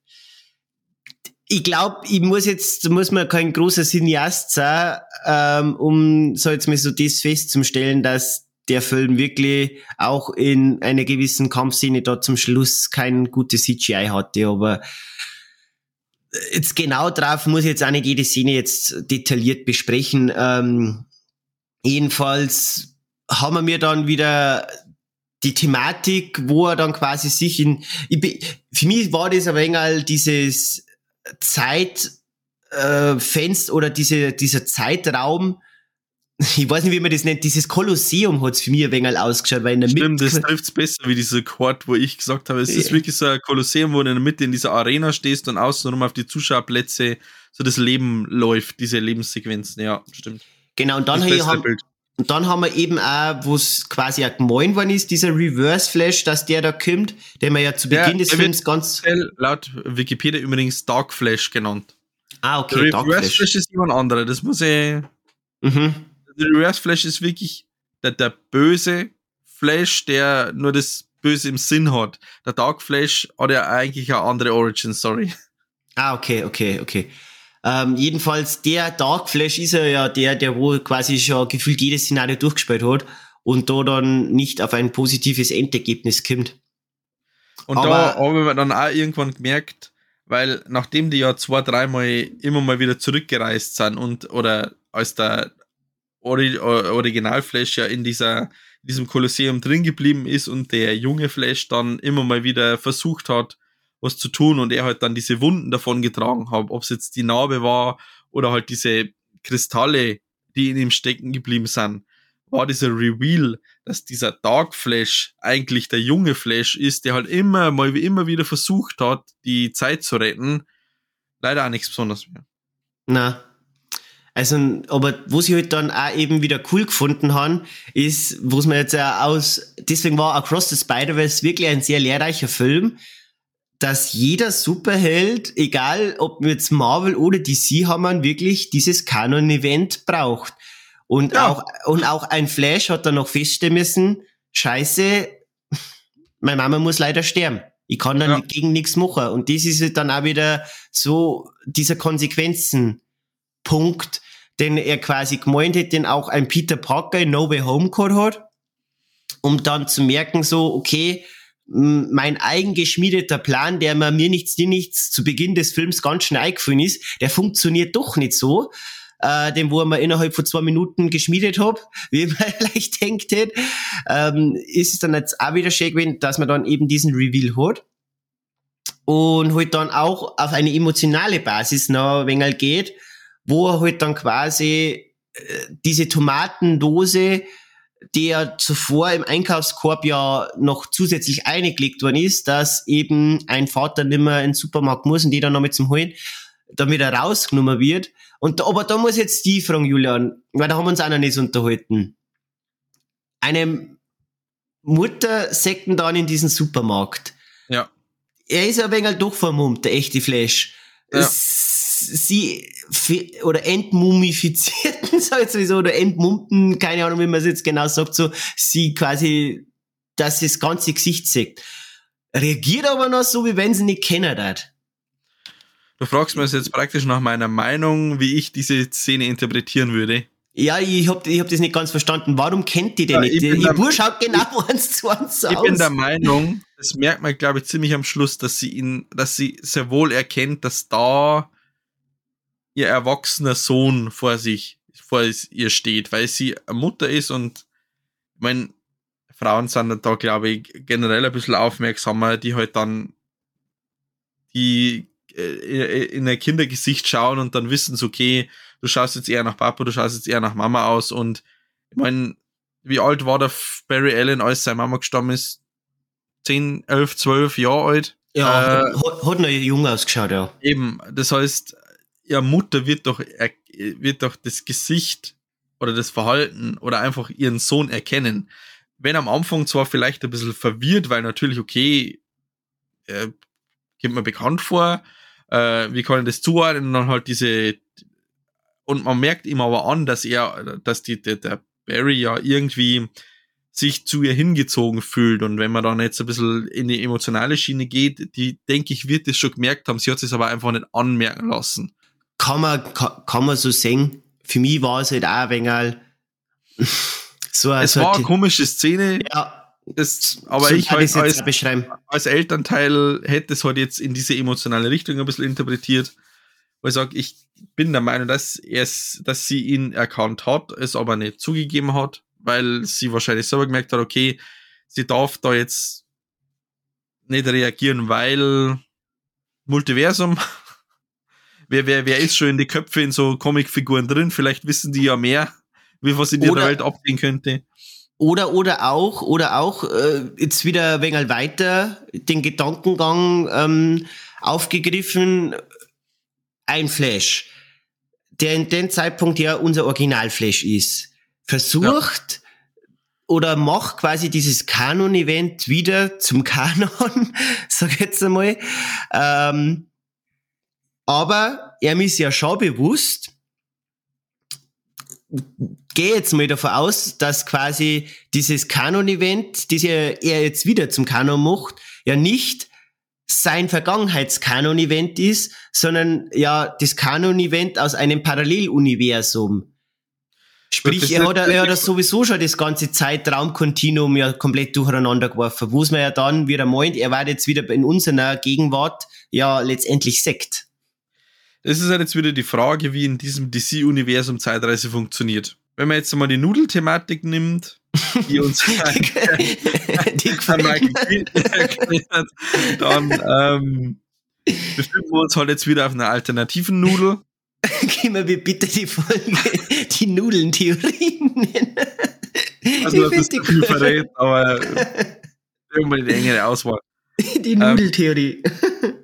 Ich glaube, ich muss jetzt, muss man kein großer Cineast sein, ähm, um so jetzt mal so das festzustellen, dass der Film wirklich auch in einer gewissen Kampfszene da zum Schluss kein gutes CGI hatte, aber jetzt genau drauf muss ich jetzt auch nicht jede Szene jetzt detailliert besprechen. Ähm, jedenfalls haben wir dann wieder die Thematik, wo er dann quasi sich in, ich, für mich war das ein wenig dieses Zeitfenster äh, oder diese, dieser Zeitraum, ich weiß nicht, wie man das nennt, dieses Kolosseum hat's für mich ein wenig ausgeschaut, weil in der Stimmt, Mitte. das trifft's besser wie dieser Chord, wo ich gesagt habe, es ist wirklich so ein Kolosseum, wo du in der Mitte in dieser Arena stehst und außenrum auf die Zuschauerplätze so das Leben läuft, diese Lebenssequenzen, ja, stimmt. Genau, und dann, haben, und dann haben wir eben auch, wo es quasi auch gemein worden ist, dieser Reverse Flash, dass der da kommt, den man ja zu Beginn ja, des Films ganz. Laut Wikipedia übrigens Dark Flash genannt. Ah, okay. Der Reverse Flash. Flash ist jemand anderer, das muss ich. Mhm der Reverse Flash ist wirklich der, der böse Flash, der nur das Böse im Sinn hat. Der Dark Flash hat ja eigentlich eine andere Origin Story. Ah, okay, okay, okay. Ähm, jedenfalls, der Dark Flash ist ja der, der wo quasi schon gefühlt jedes Szenario durchgespielt hat und da dann nicht auf ein positives Endergebnis kommt. Und Aber, da haben wir dann auch irgendwann gemerkt, weil nachdem die ja zwei, dreimal immer mal wieder zurückgereist sind und oder als der Ori Original Flash ja in dieser in diesem Kolosseum drin geblieben ist und der junge Flash dann immer mal wieder versucht hat, was zu tun und er halt dann diese Wunden davon getragen hat, ob es jetzt die Narbe war oder halt diese Kristalle, die in ihm stecken geblieben sind, war dieser Reveal, dass dieser Dark Flash eigentlich der junge Flash ist, der halt immer mal wie immer wieder versucht hat, die Zeit zu retten. Leider auch nichts Besonderes mehr. Na, also, aber wo sie halt dann auch eben wieder cool gefunden haben, ist, wo es mir jetzt auch aus, deswegen war Across the Spider-Verse wirklich ein sehr lehrreicher Film, dass jeder Superheld, egal ob jetzt Marvel oder DC haben, wirklich dieses Canon-Event braucht. Und ja. auch, und auch ein Flash hat dann noch feststellen müssen, scheiße, meine Mama muss leider sterben. Ich kann dann ja. gegen nichts machen. Und das ist halt dann auch wieder so dieser Konsequenzenpunkt, den er quasi gemeint hätte, den auch ein Peter Parker in No Way Home gehabt hat, um dann zu merken, so, okay, mein eigen geschmiedeter Plan, der mir nichts, dir nichts zu Beginn des Films ganz schnell eingefallen ist, der funktioniert doch nicht so. Äh, den, wo mir innerhalb von zwei Minuten geschmiedet hab, wie man vielleicht denkt hätte, ähm, ist es dann jetzt auch wieder schön gewesen, dass man dann eben diesen Reveal hat und halt dann auch auf eine emotionale Basis noch ein wenig geht, wo er halt dann quasi äh, diese Tomatendose, ja zuvor im Einkaufskorb ja noch zusätzlich eingelegt worden ist, dass eben ein Vater nimmer in den Supermarkt muss und die dann noch mit zum Holen, damit er rausgenommen wird. Und da, aber da muss jetzt die fragen, Julian, weil da haben wir uns auch noch nicht unterhalten. Eine Mutter säcken dann in diesen Supermarkt. Ja. Er ist ein wenig doch vermummt, der echte Flash. Ja sie oder entmumifizierten, sag ich sowieso, oder entmummten, keine Ahnung, wie man es jetzt genau sagt, so, sie quasi, dass sie das ganze Gesicht sieht. Reagiert aber noch so, wie wenn sie nicht kennen hat. Du fragst mich jetzt praktisch nach meiner Meinung, wie ich diese Szene interpretieren würde. Ja, ich hab, ich hab das nicht ganz verstanden. Warum kennt die denn ja, nicht? Die Bur schaut genau eins zu eins aus. Ich bin der Meinung, das merkt man, glaube ich, ziemlich am Schluss, dass sie ihn, dass sie sehr wohl erkennt, dass da ihr erwachsener Sohn vor sich, vor ihr steht, weil sie eine Mutter ist und ich meine, Frauen sind da, glaube ich, generell ein bisschen aufmerksamer, die halt dann die äh, in ein Kindergesicht schauen und dann wissen sie, okay, du schaust jetzt eher nach Papa, du schaust jetzt eher nach Mama aus und ich meine, wie alt war der Barry Allen, als seine Mama gestorben ist? 10, 11, 12 Jahre alt. Ja, äh, hat, hat noch jung ausgeschaut, ja. Eben, das heißt, ihre Mutter wird doch, wird doch das Gesicht oder das Verhalten oder einfach ihren Sohn erkennen. Wenn am Anfang zwar vielleicht ein bisschen verwirrt, weil natürlich, okay, äh, kommt mir bekannt vor, äh, wie kann ich das zuordnen? Und dann halt diese, und man merkt ihm aber an, dass er, dass die, der, der Barry ja irgendwie sich zu ihr hingezogen fühlt. Und wenn man dann jetzt ein bisschen in die emotionale Schiene geht, die, denke ich, wird das schon gemerkt haben. Sie hat es aber einfach nicht anmerken lassen. Kann man, kann, kann man so sehen. Für mich war es halt auch ein wenig so, es so war eine komische Szene. Ja, das, aber so ich halt als, als Elternteil hätte es halt jetzt in diese emotionale Richtung ein bisschen interpretiert, weil ich sage, ich bin der Meinung, dass er dass sie ihn erkannt hat, es aber nicht zugegeben hat, weil sie wahrscheinlich selber gemerkt hat, okay, sie darf da jetzt nicht reagieren, weil Multiversum. Wer, wer, wer ist schon in die Köpfe in so Comicfiguren drin? Vielleicht wissen die ja mehr, wie was in der Welt abgehen könnte. Oder, oder auch, oder auch, äh, jetzt wieder ein wenig weiter den Gedankengang ähm, aufgegriffen, ein Flash, der in dem Zeitpunkt ja unser Original-Flash ist, versucht ja. oder macht quasi dieses Kanon-Event wieder zum Kanon, sag jetzt einmal. Ähm, aber er ist ja schon bewusst, gehe jetzt mal davon aus, dass quasi dieses Kanon-Event, das er jetzt wieder zum Kanon macht, ja nicht sein Vergangenheits-Kanon-Event ist, sondern ja das Kanon-Event aus einem Paralleluniversum. Sprich, er hat, er hat sowieso schon das ganze Zeitraumkontinuum ja komplett durcheinander geworfen, wo es mir ja dann wieder meint, er war jetzt wieder in unserer Gegenwart ja letztendlich Sekt. Das ist halt jetzt wieder die Frage, wie in diesem DC-Universum Zeitreise funktioniert. Wenn man jetzt mal die Nudelthematik nimmt, die uns erklärt, dann ähm, befinden wir uns halt jetzt wieder auf einer alternativen Nudel. Gehen wir bitte die Folge die Nudeln-Theorie nennen. Also, das ist viel verrät, aber irgendwann die engere Auswahl. Die Nudeltheorie. Ähm,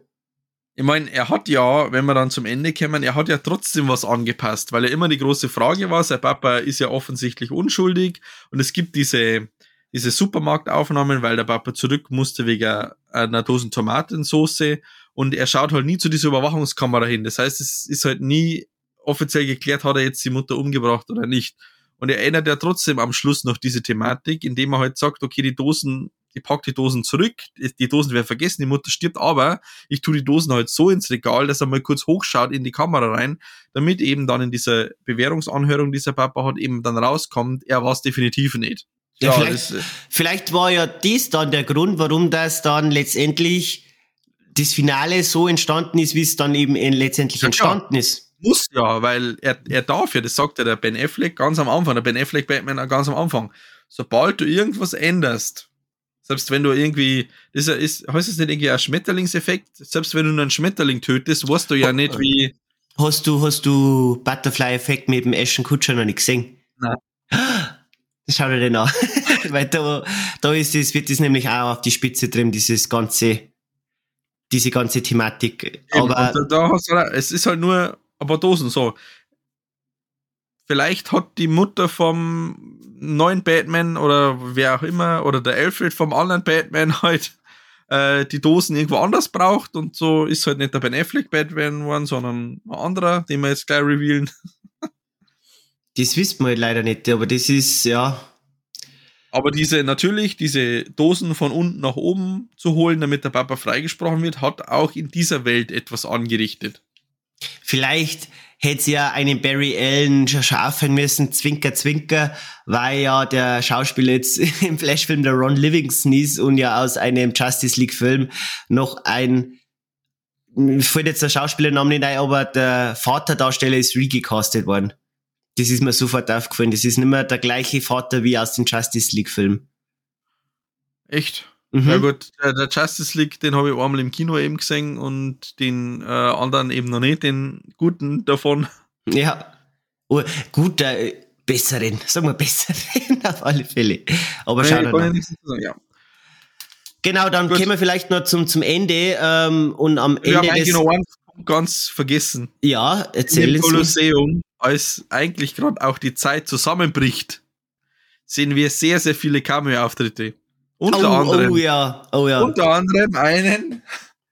ich meine, er hat ja, wenn wir dann zum Ende kommen, er hat ja trotzdem was angepasst, weil ja immer die große Frage war, sein Papa ist ja offensichtlich unschuldig und es gibt diese, diese Supermarktaufnahmen, weil der Papa zurück musste wegen einer Dosen Tomatensauce und er schaut halt nie zu dieser Überwachungskamera hin. Das heißt, es ist halt nie offiziell geklärt, hat er jetzt die Mutter umgebracht oder nicht. Und er erinnert ja trotzdem am Schluss noch diese Thematik, indem er halt sagt, okay, die Dosen ich pack die Dosen zurück, die Dosen werden vergessen, die Mutter stirbt, aber ich tue die Dosen halt so ins Regal, dass er mal kurz hochschaut in die Kamera rein, damit eben dann in dieser Bewährungsanhörung, die dieser Papa hat, eben dann rauskommt, er war es definitiv nicht. Ja, ja vielleicht, das, vielleicht war ja dies dann der Grund, warum das dann letztendlich das Finale so entstanden ist, wie es dann eben letztendlich ja, entstanden ist. Muss ja, weil er, er darf ja, das sagt ja der Ben Affleck ganz am Anfang, der Ben Affleck Batman ganz am Anfang. Sobald du irgendwas änderst, selbst wenn du irgendwie, das ist, heißt es nicht irgendwie ein Schmetterlingseffekt? Selbst wenn du einen Schmetterling tötest, weißt du ja nicht, wie. Hast du, hast du Butterfly-Effekt mit dem Ashton Kutscher noch nicht gesehen? Nein. Schau dir den an. Weil da, da ist es, wird das nämlich auch auf die Spitze drin, dieses ganze, diese ganze Thematik. Eben, Aber da, da hast du, es ist halt nur ein paar Dosen so. Vielleicht hat die Mutter vom neuen Batman oder wer auch immer oder der Alfred vom anderen Batman halt äh, die Dosen irgendwo anders braucht und so ist halt nicht der Ben Affleck Batman geworden, sondern ein anderer, den wir jetzt gleich revealen. Das wissen wir halt leider nicht, aber das ist, ja. Aber diese, natürlich, diese Dosen von unten nach oben zu holen, damit der Papa freigesprochen wird, hat auch in dieser Welt etwas angerichtet. Vielleicht hätte ja einen Barry Allen schaffen müssen, Zwinker, Zwinker, weil ja der Schauspieler jetzt im Flashfilm der Ron Livingston ist und ja aus einem Justice League Film noch ein, fällt jetzt der Schauspielernamen nicht ein, aber der Vaterdarsteller ist recastet worden. Das ist mir sofort aufgefallen. Das ist nicht mehr der gleiche Vater wie aus dem Justice League Film. Echt? Mhm. Ja gut, der, Justice League, den habe ich einmal im Kino eben gesehen und den äh, anderen eben noch nicht, den guten davon. Ja, oh, gut, äh, besseren, sagen wir besseren auf alle Fälle. Aber nee, schauen wir mal. Ja. Genau, dann Gut. kommen wir vielleicht noch zum, zum Ende ähm, und am Ende. Ja, des noch eins ganz vergessen. Ja, erzählen Sie. Kolosseum, als eigentlich gerade auch die Zeit zusammenbricht, sehen wir sehr, sehr viele Cameo-Auftritte. Unter oh, anderem. Oh ja, oh ja. Unter anderem einen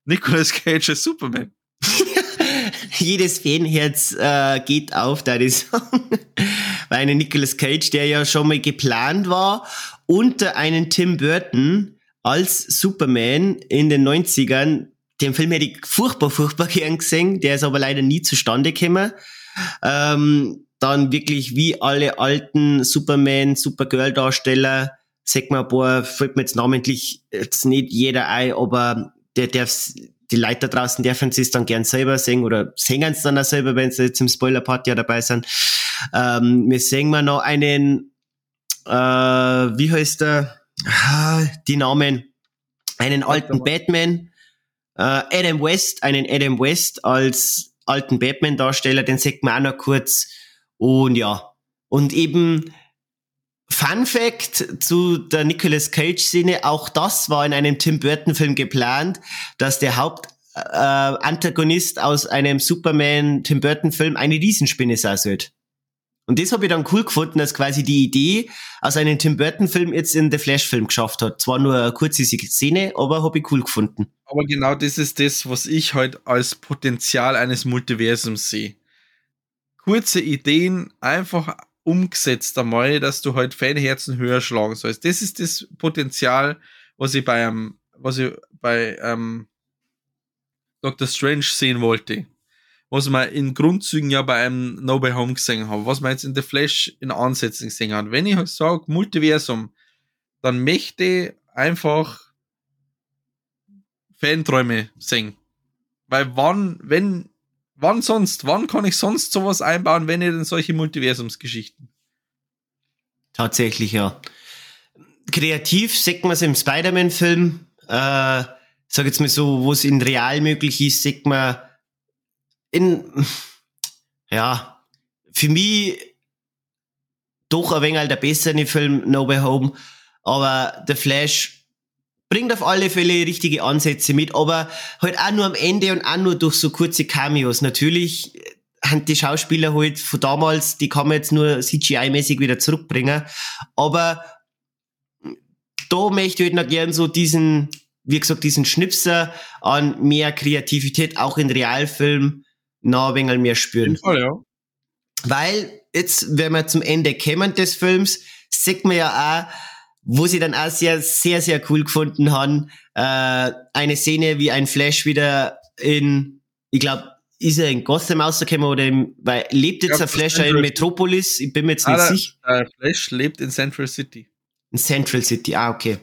Nicolas Cage als Superman. Jedes Fanherz äh, geht auf, da ist Weil einen Nicolas Cage, der ja schon mal geplant war, unter einen Tim Burton als Superman in den 90ern. Den Film hätte ich furchtbar, furchtbar gern gesehen. Der ist aber leider nie zustande gekommen. Ähm, dann wirklich wie alle alten Superman, Supergirl-Darsteller sag mal, boah, fällt mir jetzt namentlich jetzt nicht jeder ein, aber der darf, die Leute da draußen dürfen es dann gern selber singen oder singen es dann auch selber, wenn sie jetzt im Spoiler-Part ja dabei sind. Ähm, wir singen mal noch einen, äh, wie heißt der? Ah, die Namen. Einen alten Batman, äh, Adam West, einen Adam West als alten Batman-Darsteller, den sagt man auch noch kurz. Und ja, und eben Fun Fact zu der Nicolas Cage-Szene, auch das war in einem Tim Burton-Film geplant, dass der Hauptantagonist äh, aus einem Superman Tim Burton-Film eine Riesenspinne sein sollte. Und das habe ich dann cool gefunden, dass quasi die Idee aus einem Tim Burton-Film jetzt in The Flash-Film geschafft hat. Zwar nur eine kurze Szene, aber habe ich cool gefunden. Aber genau das ist das, was ich halt als Potenzial eines Multiversums sehe. Kurze Ideen, einfach umgesetzt einmal, dass du halt Fanherzen höher schlagen sollst. Das ist das Potenzial, was ich bei einem, was ich bei ähm, Dr. Strange sehen wollte. Was man in Grundzügen ja bei einem No Way Home gesehen haben, was man jetzt in The Flash in Ansätzen gesehen hat. Wenn ich halt sage Multiversum, dann möchte ich einfach Fanträume sehen. Weil wann, wenn Wann sonst? Wann kann ich sonst sowas einbauen, wenn ihr denn solche Multiversumsgeschichten? Tatsächlich, ja. Kreativ sieht man es im Spider-Man-Film. Äh, sag jetzt mal so, wo es in real möglich ist, sieht man in, ja, für mich doch ein wenig der bessere Film No Way Home. Aber The Flash bringt auf alle Fälle richtige Ansätze mit, aber halt auch nur am Ende und auch nur durch so kurze Cameos. Natürlich haben die Schauspieler halt von damals, die kann man jetzt nur CGI-mäßig wieder zurückbringen, aber da möchte ich halt noch gern so diesen, wie gesagt, diesen Schnipser an mehr Kreativität auch in Realfilm noch ein wenig mehr spüren. Fall, ja. Weil jetzt, wenn wir zum Ende kommen des Films, sieht man ja auch, wo sie dann auch sehr, sehr, sehr cool gefunden haben, äh, eine Szene wie ein Flash wieder in, ich glaube, ist er in Gotham rausgekommen oder im, weil lebt jetzt der Flash in Metropolis? Ich bin mir jetzt nicht ah, sicher. Der Flash lebt in Central City. In Central City, ah, okay.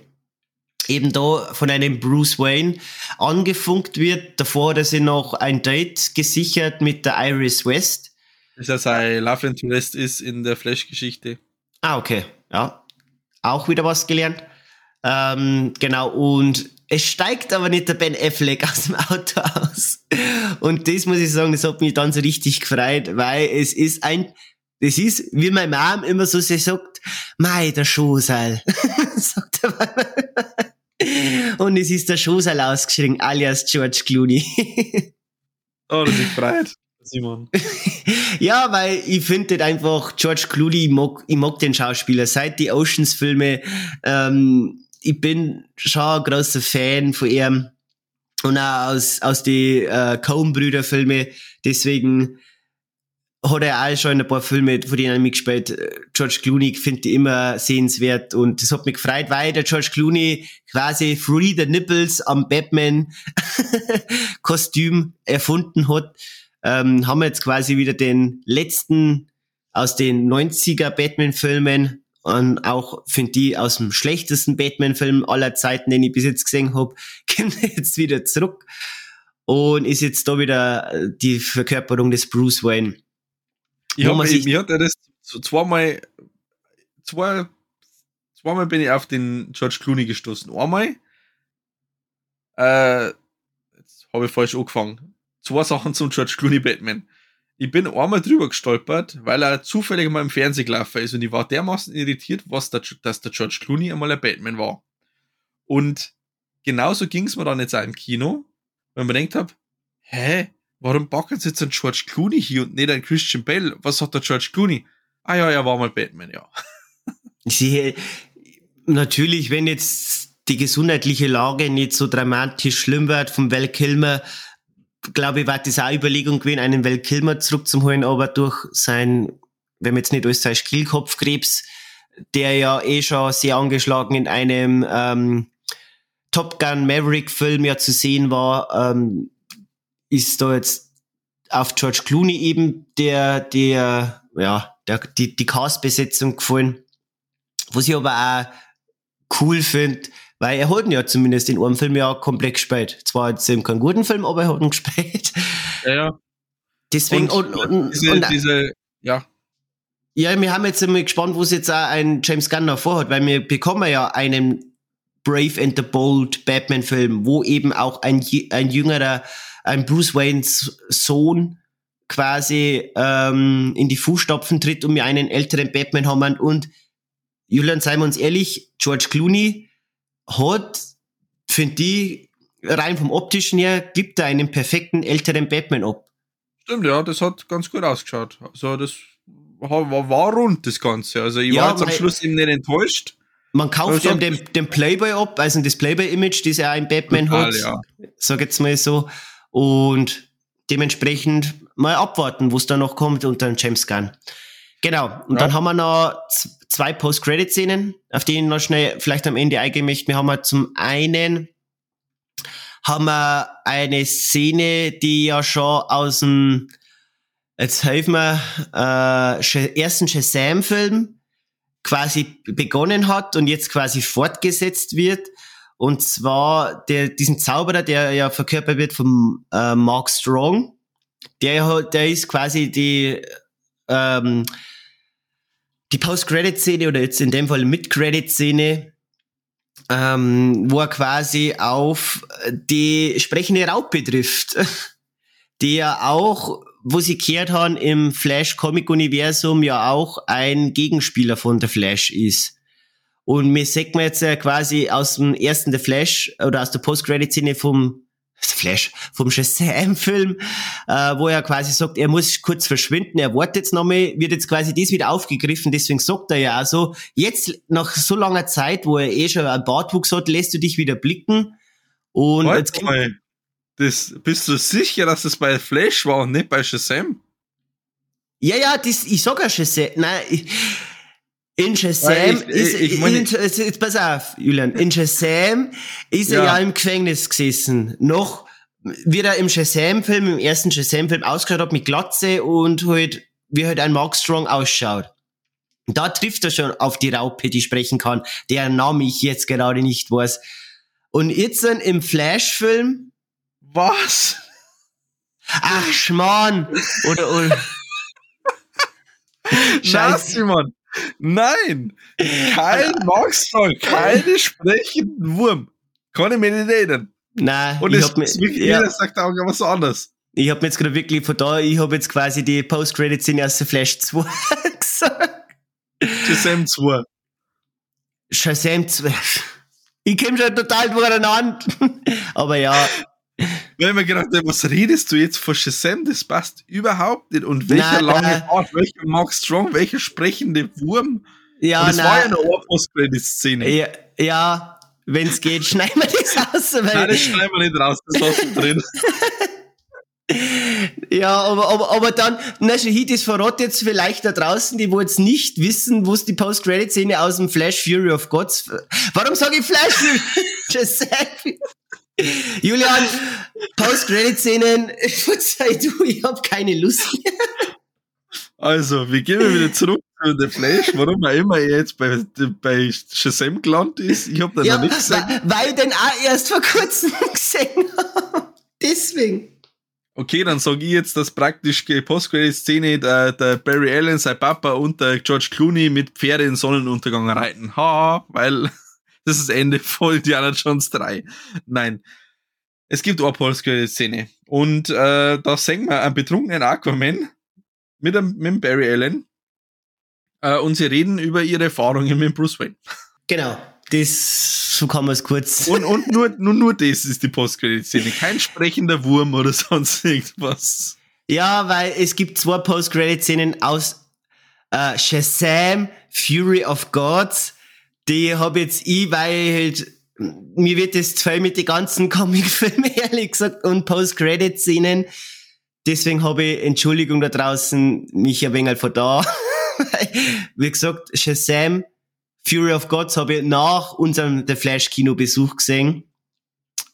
Eben da von einem Bruce Wayne angefunkt wird. Davor hat er sich noch ein Date gesichert mit der Iris West. Er sein Love Interest ist in der Flash-Geschichte. Ah, okay. Ja, auch wieder was gelernt. Ähm, genau, und es steigt aber nicht der Ben Affleck aus dem Auto aus. Und das muss ich sagen, das hat mich dann so richtig gefreut, weil es ist ein, das ist, wie meine Mom immer so sie sagt, mei, der Schoßal. sagt er Und es ist der Schoßal ausgeschrieben, alias George Clooney. oh, das ist gefreut. Simon. ja, weil ich finde einfach, George Clooney, ich mag, ich mag den Schauspieler. Seit die Oceans-Filme, ähm, ich bin schon ein großer Fan von ihm. Und auch aus, aus die äh, Coen-Brüder-Filme. Deswegen hat er auch schon ein paar Filme, von denen er mitgespielt. George Clooney finde ich immer sehenswert und das hat mich gefreut, weil der George Clooney quasi Free the Nipples am Batman Kostüm erfunden hat ähm, haben wir jetzt quasi wieder den letzten aus den 90er Batman-Filmen und auch finde die aus dem schlechtesten Batman-Film aller Zeiten, den ich bis jetzt gesehen habe, kommt jetzt wieder zurück und ist jetzt da wieder äh, die Verkörperung des Bruce Wayne. Ich hab, ich, mir hat er das zweimal, zwei, zweimal bin ich auf den George Clooney gestoßen. Einmal, äh, jetzt habe ich falsch angefangen. Zwei Sachen zum George Clooney Batman ich bin einmal drüber gestolpert, weil er zufällig mal im Fernsehen gelaufen ist und ich war dermaßen irritiert, was der, dass der George Clooney einmal ein Batman war. Und genauso ging es mir dann jetzt auch im Kino, wenn man denkt hab, hä, warum packen sie jetzt einen George Clooney hier und nicht einen Christian Bale? Was hat der George Clooney? Ah ja, er war mal Batman, ja. Sie, natürlich, wenn jetzt die gesundheitliche Lage nicht so dramatisch schlimm wird vom Val Kilmer, glaube ich, war das auch Überlegung gewesen, einen Val Kilmer zurückzuholen, aber durch sein, wenn man jetzt nicht alles sagt, Kehlkopfkrebs, der ja eh schon sehr angeschlagen in einem ähm, Top Gun Maverick Film ja zu sehen war, ähm, ist da jetzt auf George Clooney eben der, der, ja, der, die, die Cast-Besetzung gefallen. Was ich aber auch cool finde, weil er hat ihn ja zumindest in einem Film ja komplett gespielt. Zwar jetzt eben keinen guten Film, aber er hat ihn gespielt. Ja, ja. Deswegen, und, und, und, diese, und diese, ja. Ja, wir haben jetzt immer gespannt, wo es jetzt auch ein James Gunn noch vorhat, weil wir bekommen ja einen Brave and the Bold Batman-Film, wo eben auch ein, ein jüngerer, ein Bruce Waynes Sohn quasi ähm, in die Fußstapfen tritt und wir einen älteren Batman haben. Und Julian, seien wir uns ehrlich, George Clooney hat, finde ich, rein vom optischen her, gibt er einen perfekten älteren Batman ab. Stimmt, ja, das hat ganz gut ausgeschaut. Also das war, war rund, das Ganze. Also ich ja, war jetzt am Schluss eben nicht enttäuscht. Man kauft ja den, den Playboy ab, also das Playboy-Image, das er im Batman Total, hat, ja. sag jetzt mal so. Und dementsprechend mal abwarten, wo es da noch kommt unter dem James Gunn. Genau. Und ja. dann haben wir noch zwei Post-Credit-Szenen, auf die ich noch schnell vielleicht am Ende eingehen möchte. Wir haben zum einen haben wir eine Szene, die ja schon aus dem, jetzt helfen wir, äh, ersten Shazam-Film quasi begonnen hat und jetzt quasi fortgesetzt wird. Und zwar der, diesen Zauberer, der ja verkörpert wird vom äh, Mark Strong, der, der ist quasi die ähm, die Post-Credit-Szene oder jetzt in dem Fall Mid-Credit-Szene, ähm, wo er quasi auf die sprechende Raupe trifft, die ja auch, wo sie kehrt haben, im Flash-Comic-Universum ja auch ein Gegenspieler von der Flash ist. Und mir sagt man jetzt ja quasi aus dem ersten The Flash oder aus der Post-Credit-Szene vom Flash vom Shazam-Film, äh, wo er quasi sagt, er muss kurz verschwinden, er wartet jetzt nochmal, wird jetzt quasi das wieder aufgegriffen, deswegen sagt er ja auch so, jetzt nach so langer Zeit, wo er eh schon einen Bartwuchs hat, lässt du dich wieder blicken und Warte jetzt mal, das, bist du sicher, dass das bei Flash war und nicht bei Shazam? Ja, ja, das, ich sag ja Shazam, nein, ich, in Shazam ich, ist, ich, ich in, jetzt pass auf, Julian, in Shazam ist ja. er ja im Gefängnis gesessen. Noch wie er im Shazam-Film, im ersten Shazam-Film ausgeschaut hat mit Glatze und halt, wie halt ein Mark Strong ausschaut. Da trifft er schon auf die Raupe, die sprechen kann, deren Name ich jetzt gerade nicht weiß. Und jetzt dann im Flash-Film. Was? Ach, Schmarrn! Oder, oder. Scheiße, Mann. Nein! Kein Maxwell, keine sprechenden Wurm. Kann ich mir nicht erinnern. Nein, Und ich es, mir, jeder ja. sagt auch was anderes. Ich habe mir jetzt gerade wirklich von da, ich habe jetzt quasi die Post-Credit-Szene aus der Flash 2 gesagt. Shazam 2. Shazam 2. Ich komme schon total durcheinander. Aber ja, wenn man gedacht was redest du jetzt von Shazam? Das passt überhaupt nicht. Und welcher lange nein. Art, welcher Mark Strong, welcher sprechende Wurm? Ja, Und das nein. war ja eine Ohrpost-Szene. Ja, ja wenn es geht, schneiden wir das raus. Nein, das schneiden wir nicht raus, das lassen wir drin. Ja, aber, aber, aber dann, na, Shahid, das verrät jetzt vielleicht da draußen, die wo jetzt nicht wissen, wo es die Post-Credit-Szene aus dem Flash Fury of Gods, warum sage ich Flash Fury? Julian, Post-Credit-Szenen, verzeih du, ich hab keine Lust mehr. Also, wir gehen wieder zurück zu The Flash, warum er immer jetzt bei, bei Shazam gelandet ist. Ich hab da ja, noch nichts gesagt. Weil ich den auch erst vor kurzem gesehen habe. Deswegen. Okay, dann sage ich jetzt, dass praktisch die Post-Credit-Szene der, der Barry Allen, sein Papa und der George Clooney mit Pferde in Sonnenuntergang reiten. Ha, weil das ist das Ende von Indiana Jones 3. Nein. Es gibt eine Post-Credit-Szene. Und äh, da sehen wir einen betrunkenen Aquaman mit, einem, mit Barry Allen. Äh, und sie reden über ihre Erfahrungen mit Bruce Wayne. Genau. Das, so kann man es kurz. Und, und nur, nur, nur das ist die Post-Credit-Szene. Kein sprechender Wurm oder sonst irgendwas. Ja, weil es gibt zwei Post-Credit-Szenen aus äh, Shazam, Fury of Gods. Die habe jetzt ich, weil halt, mir wird das zwei mit den ganzen Comic-Filmen, ehrlich gesagt, und Post-Credit-Szenen. Deswegen habe ich, Entschuldigung da draußen, mich ein wenig von da. Wie gesagt, Shazam, Fury of Gods habe ich nach unserem The Flash Kinobesuch gesehen.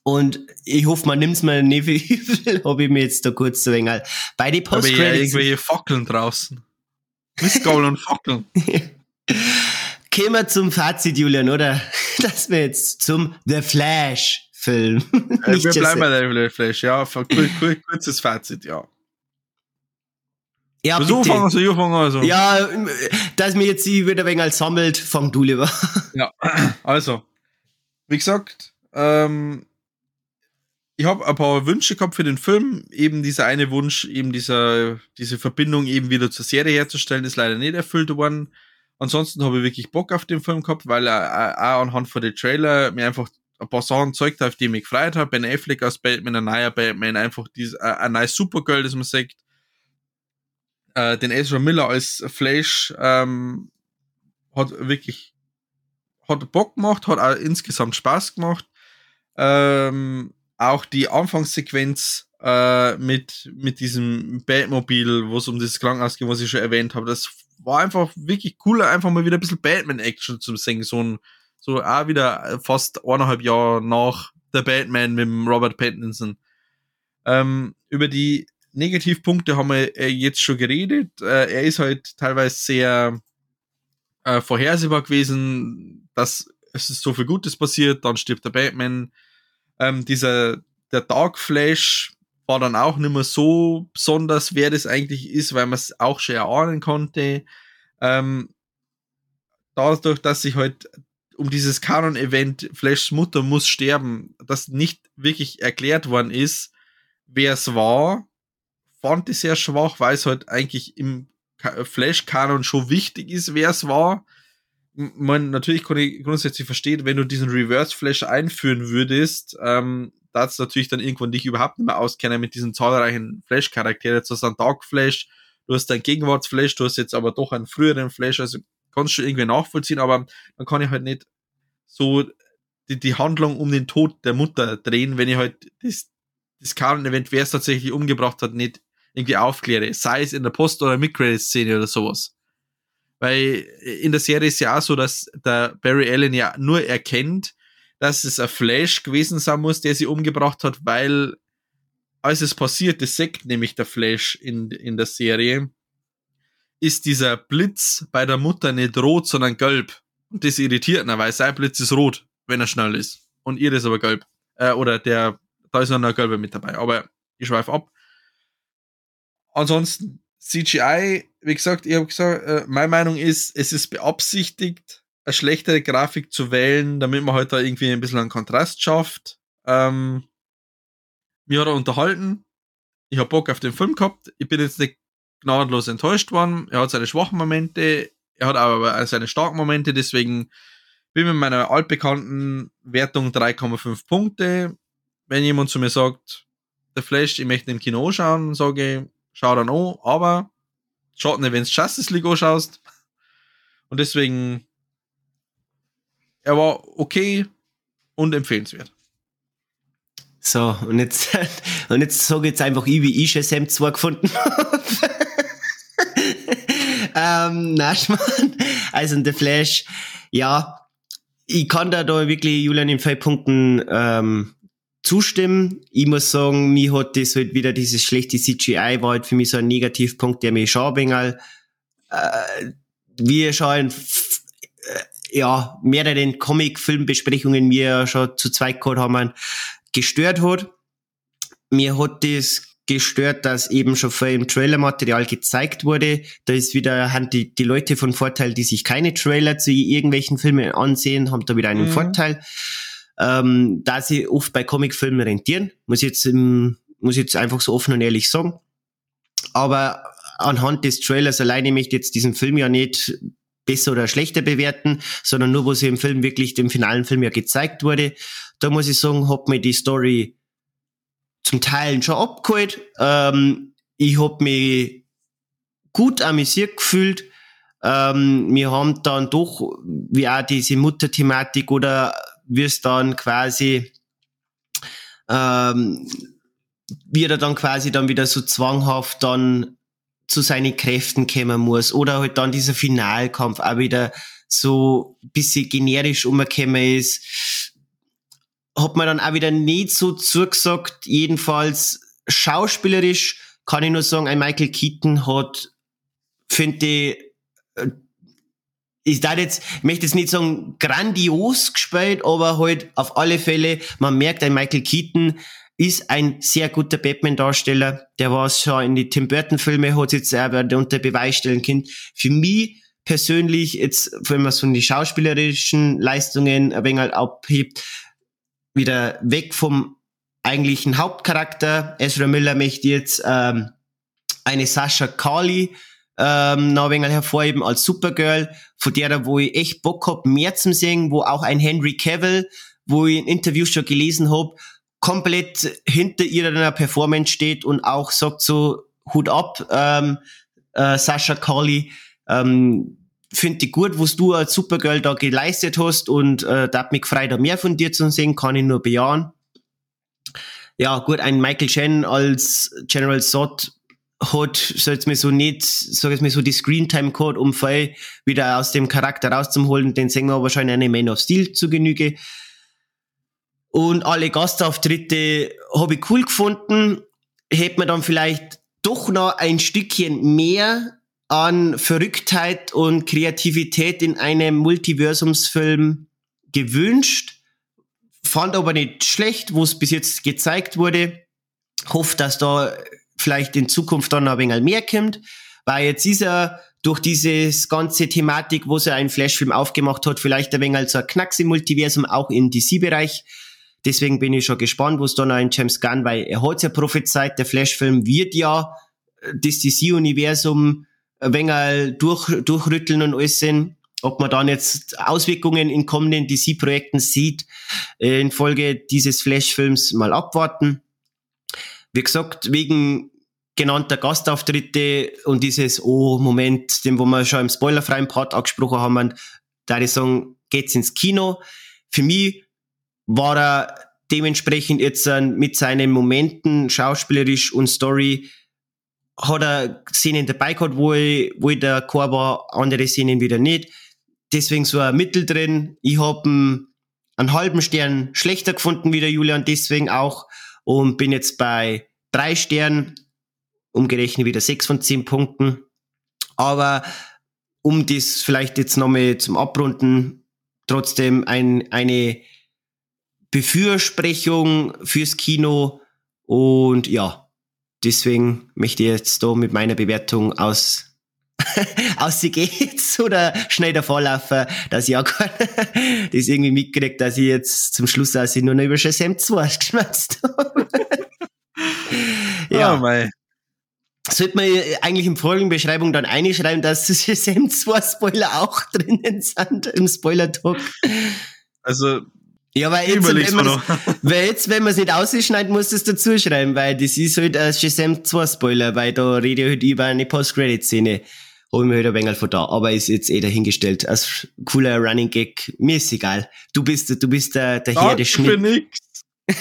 Und ich hoffe, man nimmt es mir nicht übel, habe ich mir jetzt da kurz so wenig bei den post Aber ja irgendwelche Fackeln draußen. Mistgabel und Fackeln. Kommen wir zum Fazit, Julian, oder? Dass wir jetzt zum The Flash Film. Äh, wir bleiben bei The Flash, ja. Kurzes Fazit, ja. Ja, so fangen also, ich fange also. Ja, dass mir jetzt wieder ein wenig sammelt, fang du lieber. Ja, also, wie gesagt, ähm, ich habe ein paar Wünsche gehabt für den Film. Eben dieser eine Wunsch, eben dieser, diese Verbindung eben wieder zur Serie herzustellen, ist leider nicht erfüllt worden. Ansonsten habe ich wirklich Bock auf den Film gehabt, weil er auch anhand von den Trailer mir einfach ein paar Sachen zeigt, auf die ich mich gefreut habe. Ben Affleck als Batman, ein neuer Batman, einfach dieses, ein neues Supergirl, das man sagt äh, den Ezra Miller als Flash ähm, hat wirklich hat Bock gemacht, hat auch insgesamt Spaß gemacht. Ähm, auch die Anfangssequenz äh, mit, mit diesem Batmobil, wo es um das Krankenhaus geht, was ich schon erwähnt habe, das war einfach wirklich cool, einfach mal wieder ein bisschen Batman-Action zu sehen. So ein, so auch wieder fast eineinhalb Jahre nach der Batman mit Robert Pattinson. Ähm, über die Negativpunkte haben wir äh, jetzt schon geredet. Äh, er ist halt teilweise sehr äh, vorhersehbar gewesen, dass es ist so viel Gutes passiert, dann stirbt der Batman. Ähm, dieser, der Dark Flash war dann auch nicht mehr so besonders, wer das eigentlich ist, weil man es auch schon erahnen konnte. Ähm, dadurch, dass sich halt um dieses Kanon-Event Flashs Mutter muss sterben, das nicht wirklich erklärt worden ist, wer es war, fand ich sehr schwach, weil es halt eigentlich im Flash-Kanon schon wichtig ist, wer es war. Man, natürlich kann ich grundsätzlich verstehen, wenn du diesen Reverse-Flash einführen würdest, ähm, da es natürlich dann irgendwann dich überhaupt nicht mehr auskennen mit diesen zahlreichen Flash-Charakteren. Jetzt hast du einen Dark Flash, du hast einen Gegenwarts-Flash, du hast jetzt aber doch einen früheren Flash, also kannst du schon irgendwie nachvollziehen, aber dann kann ich halt nicht so die, die Handlung um den Tod der Mutter drehen, wenn ich halt das, das Kanon-Event, wer es tatsächlich umgebracht hat, nicht irgendwie aufkläre, sei es in der Post- oder Mid-Credit-Szene oder sowas. Weil in der Serie ist ja auch so, dass der Barry Allen ja nur erkennt, dass es ein Flash gewesen sein muss, der sie umgebracht hat, weil als es passiert, das sagt nämlich der Flash in, in der Serie, ist dieser Blitz bei der Mutter nicht rot, sondern gelb. Und das irritiert ihn, weil sein Blitz ist rot, wenn er schnell ist. Und ihr ist aber gelb. Äh, oder der, da ist noch ein gelber mit dabei. Aber ich schweife ab. Ansonsten CGI, wie gesagt, ich habe gesagt, äh, meine Meinung ist, es ist beabsichtigt, eine schlechtere Grafik zu wählen, damit man halt da irgendwie ein bisschen einen Kontrast schafft. Ähm, mir hat er unterhalten. Ich habe Bock auf den Film gehabt. Ich bin jetzt nicht gnadenlos enttäuscht worden. Er hat seine schwachen Momente, er hat aber seine starken Momente, deswegen bin ich mit meiner altbekannten Wertung 3,5 Punkte. Wenn jemand zu mir sagt, der Flash, ich möchte im Kino schauen, sage ich, schau dann an, aber schaut nicht, wenn du Justice League anschaust. Und deswegen, er war okay und empfehlenswert. So, und jetzt, und jetzt sage ich jetzt einfach wie ich Shazam 2 gefunden habe. ähm, nein, Mann. Also, The Flash, ja, ich kann da, da wirklich Julian in vier Punkten ähm, zustimmen. Ich muss sagen, mir hat das halt wieder dieses schlechte CGI war halt für mich so ein Negativpunkt, der mich schon ein wenig, äh, wie schon ja, mehreren Comic-Filmbesprechungen mir schon zu zweit gehabt haben, gestört hat. Mir hat das gestört, dass eben schon vor im Trailer-Material gezeigt wurde. Da ist wieder, haben die, die Leute von Vorteil, die sich keine Trailer zu irgendwelchen Filmen ansehen, haben da wieder einen mhm. Vorteil. Ähm, da sie oft bei Comicfilmen rentieren, muss ich jetzt, im, muss jetzt einfach so offen und ehrlich sagen. Aber anhand des Trailers alleine möchte ich jetzt diesen Film ja nicht besser oder schlechter bewerten, sondern nur, wo sie im Film wirklich dem finalen Film ja gezeigt wurde. Da muss ich sagen, hat mir die Story zum Teil schon abgeholt. Ähm, ich hab mich gut amüsiert gefühlt. Ähm, wir haben dann doch, wie auch diese Mutterthematik oder wie es dann quasi, ähm, wie er dann quasi dann wieder so zwanghaft dann zu seinen Kräften kommen muss oder halt dann dieser Finalkampf auch wieder so bisschen generisch umgekommen ist, hat man dann auch wieder nicht so zugesagt. Jedenfalls schauspielerisch kann ich nur sagen, ein Michael Keaton hat, finde ich, äh, ich darf jetzt, ich möchte jetzt nicht sagen grandios gespielt, aber halt auf alle Fälle, man merkt, ein Michael Keaton ist ein sehr guter Batman-Darsteller. Der war schon in die Tim Burton-Filme, hat jetzt aber unter Beweis stellen können. Für mich persönlich, jetzt, wenn man so die schauspielerischen Leistungen ein wenig abhebt, wieder weg vom eigentlichen Hauptcharakter. Ezra Miller möchte jetzt ähm, eine Sasha Carly ähm, noch ein wenig hervorheben als Supergirl, von der, wo ich echt Bock hab, mehr zu sehen, wo auch ein Henry Cavill, wo ich in Interviews schon gelesen hab, komplett hinter ihrer Performance steht und auch sagt so, Hut ab, ähm, äh, Sascha Carly, ähm, finde ich gut, was du als Supergirl da geleistet hast und äh, da hat mich gefreut, da mehr von dir zu sehen, kann ich nur bejahen. Ja, gut, ein Michael Chen als General Sod hat, so jetzt mir so nicht, sag jetzt mir so die Screentime Code, um voll wieder aus dem Charakter rauszuholen, den sehen wir wahrscheinlich eine Man of Steel zu Genüge. Und alle Gastauftritte habe ich cool gefunden. Hätte man dann vielleicht doch noch ein Stückchen mehr an Verrücktheit und Kreativität in einem Multiversumsfilm gewünscht. Fand aber nicht schlecht, wo es bis jetzt gezeigt wurde. Hoffe, dass da vielleicht in Zukunft dann noch ein wenig mehr kommt. Weil jetzt ist er durch dieses ganze Thematik, wo er einen Flashfilm aufgemacht hat, vielleicht ein wenig so ein Knacks im Multiversum, auch im DC-Bereich. Deswegen bin ich schon gespannt, wo es dann noch in James Gunn, weil er hat ja prophezeit, der Flash-Film wird ja äh, das DC-Universum ein wenig durch, durchrütteln und alles sehen. Ob man dann jetzt Auswirkungen in kommenden DC-Projekten sieht, äh, infolge dieses Flash-Films mal abwarten. Wie gesagt, wegen genannter Gastauftritte und dieses, oh, Moment, dem, wo wir schon im spoilerfreien Part angesprochen haben, da ich sagen, geht's ins Kino. Für mich war er dementsprechend jetzt mit seinen Momenten, schauspielerisch und Story, hat er Szenen dabei gehabt, wo, ich, wo ich der Chor war, andere Szenen wieder nicht. Deswegen so ein Mittel drin. Ich habe einen, einen halben Stern schlechter gefunden wie der Julian, deswegen auch. Und bin jetzt bei drei Sternen, umgerechnet wieder sechs von zehn Punkten. Aber um das vielleicht jetzt nochmal zum Abrunden, trotzdem ein, eine Befürsprecgung fürs Kino und ja, deswegen möchte ich jetzt da mit meiner Bewertung aus aus sie geht's oder schnell davor laufen, dass ich auch gar das irgendwie mitkriegt, dass ich jetzt zum Schluss als ich nur noch über Shazam 2 geschmerzt habe. ja. Oh. Sollte man eigentlich im Folgenbeschreibung dann einschreiben, dass Shazam 2 Spoiler auch drinnen sind im Spoiler-Talk. Also ja, weil jetzt, wenn man weil jetzt, wenn man es nicht ausschneidet, muss es dazu schreiben, weil das ist halt ein Shazam 2 Spoiler, weil da rede ich halt über eine Post-Credit-Szene. Hol ich mir halt ein wenig von da, aber ist jetzt eh dahingestellt. Als cooler Running Gag, mir ist egal. Du bist, du bist der, der Herr des Schnitt.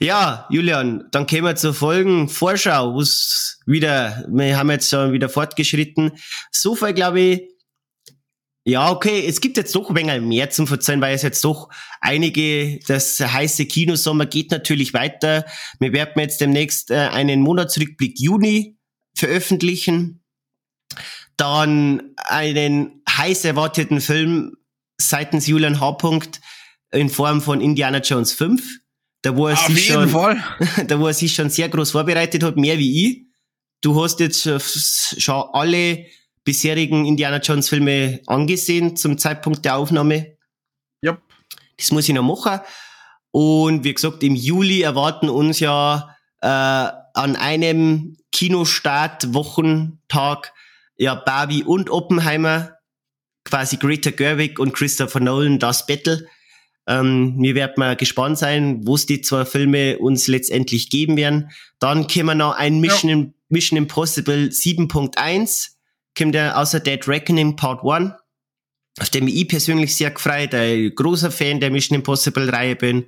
ja, Julian, dann kommen wir zur Folgen Vorschau, wo's wieder, wir haben jetzt schon wieder fortgeschritten. So viel, glaube ich, Ja, okay, es gibt jetzt doch ein wenig mehr zum Verzeihen, weil es jetzt doch einige, das heiße Kinosommer geht natürlich weiter. Wir werden jetzt demnächst äh, einen Monatsrückblick Juni veröffentlichen. Dann einen heiß erwarteten Film seitens Julian H. in Form von Indiana Jones 5. Da wo er Auf sich schon, Fall. da wo er sich schon sehr groß vorbereitet hat, mehr wie ich. Du hast jetzt schon alle bisherigen Indiana Jones Filme angesehen zum Zeitpunkt der Aufnahme. Yep. Das muss ich noch machen. Und wie gesagt, im Juli erwarten uns ja äh, an einem Kinostart, Wochentag, ja Barbie und Oppenheimer, quasi Greta Gerwig und Christopher Nolan, das Battle. Ähm, wir werden mal gespannt sein, wo es die zwei Filme uns letztendlich geben werden. Dann kommen noch ein Mission, Im- Mission Impossible 7.1, kommt ja außer Dead Reckoning Part 1 auf dem ich persönlich sehr gefreut, ein großer Fan der Mission Impossible Reihe bin.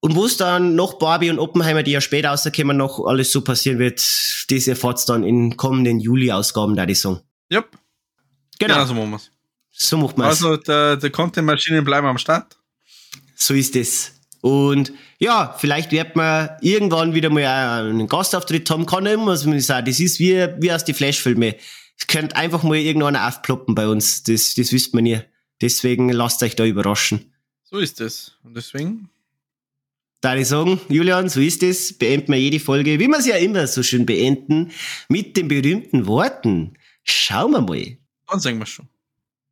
Und wo es dann noch Barbie und Oppenheimer, die ja später rauskommen, noch alles so passieren wird, das erfahrt's dann in kommenden Juli-Ausgaben, da ich sagen. Yep. Genau, Genau so machen wir's. so macht man's. Also, der, der Content-Maschinen bleiben am Start. So ist es. Und ja, vielleicht wird man irgendwann wieder mal einen Gastauftritt haben, kann immer man sagen. Das ist wie, wie aus den Flash-Filmen. Es könnte einfach mal irgendeiner aufploppen bei uns. Das, das wisst man nie. Deswegen lasst euch da überraschen. So ist es. Und deswegen, Da ich sagen, Julian, so ist es, beenden wir jede Folge, wie wir sie ja immer so schön beenden, mit den berühmten Worten. Schauen wir mal. dann sagen wir schon.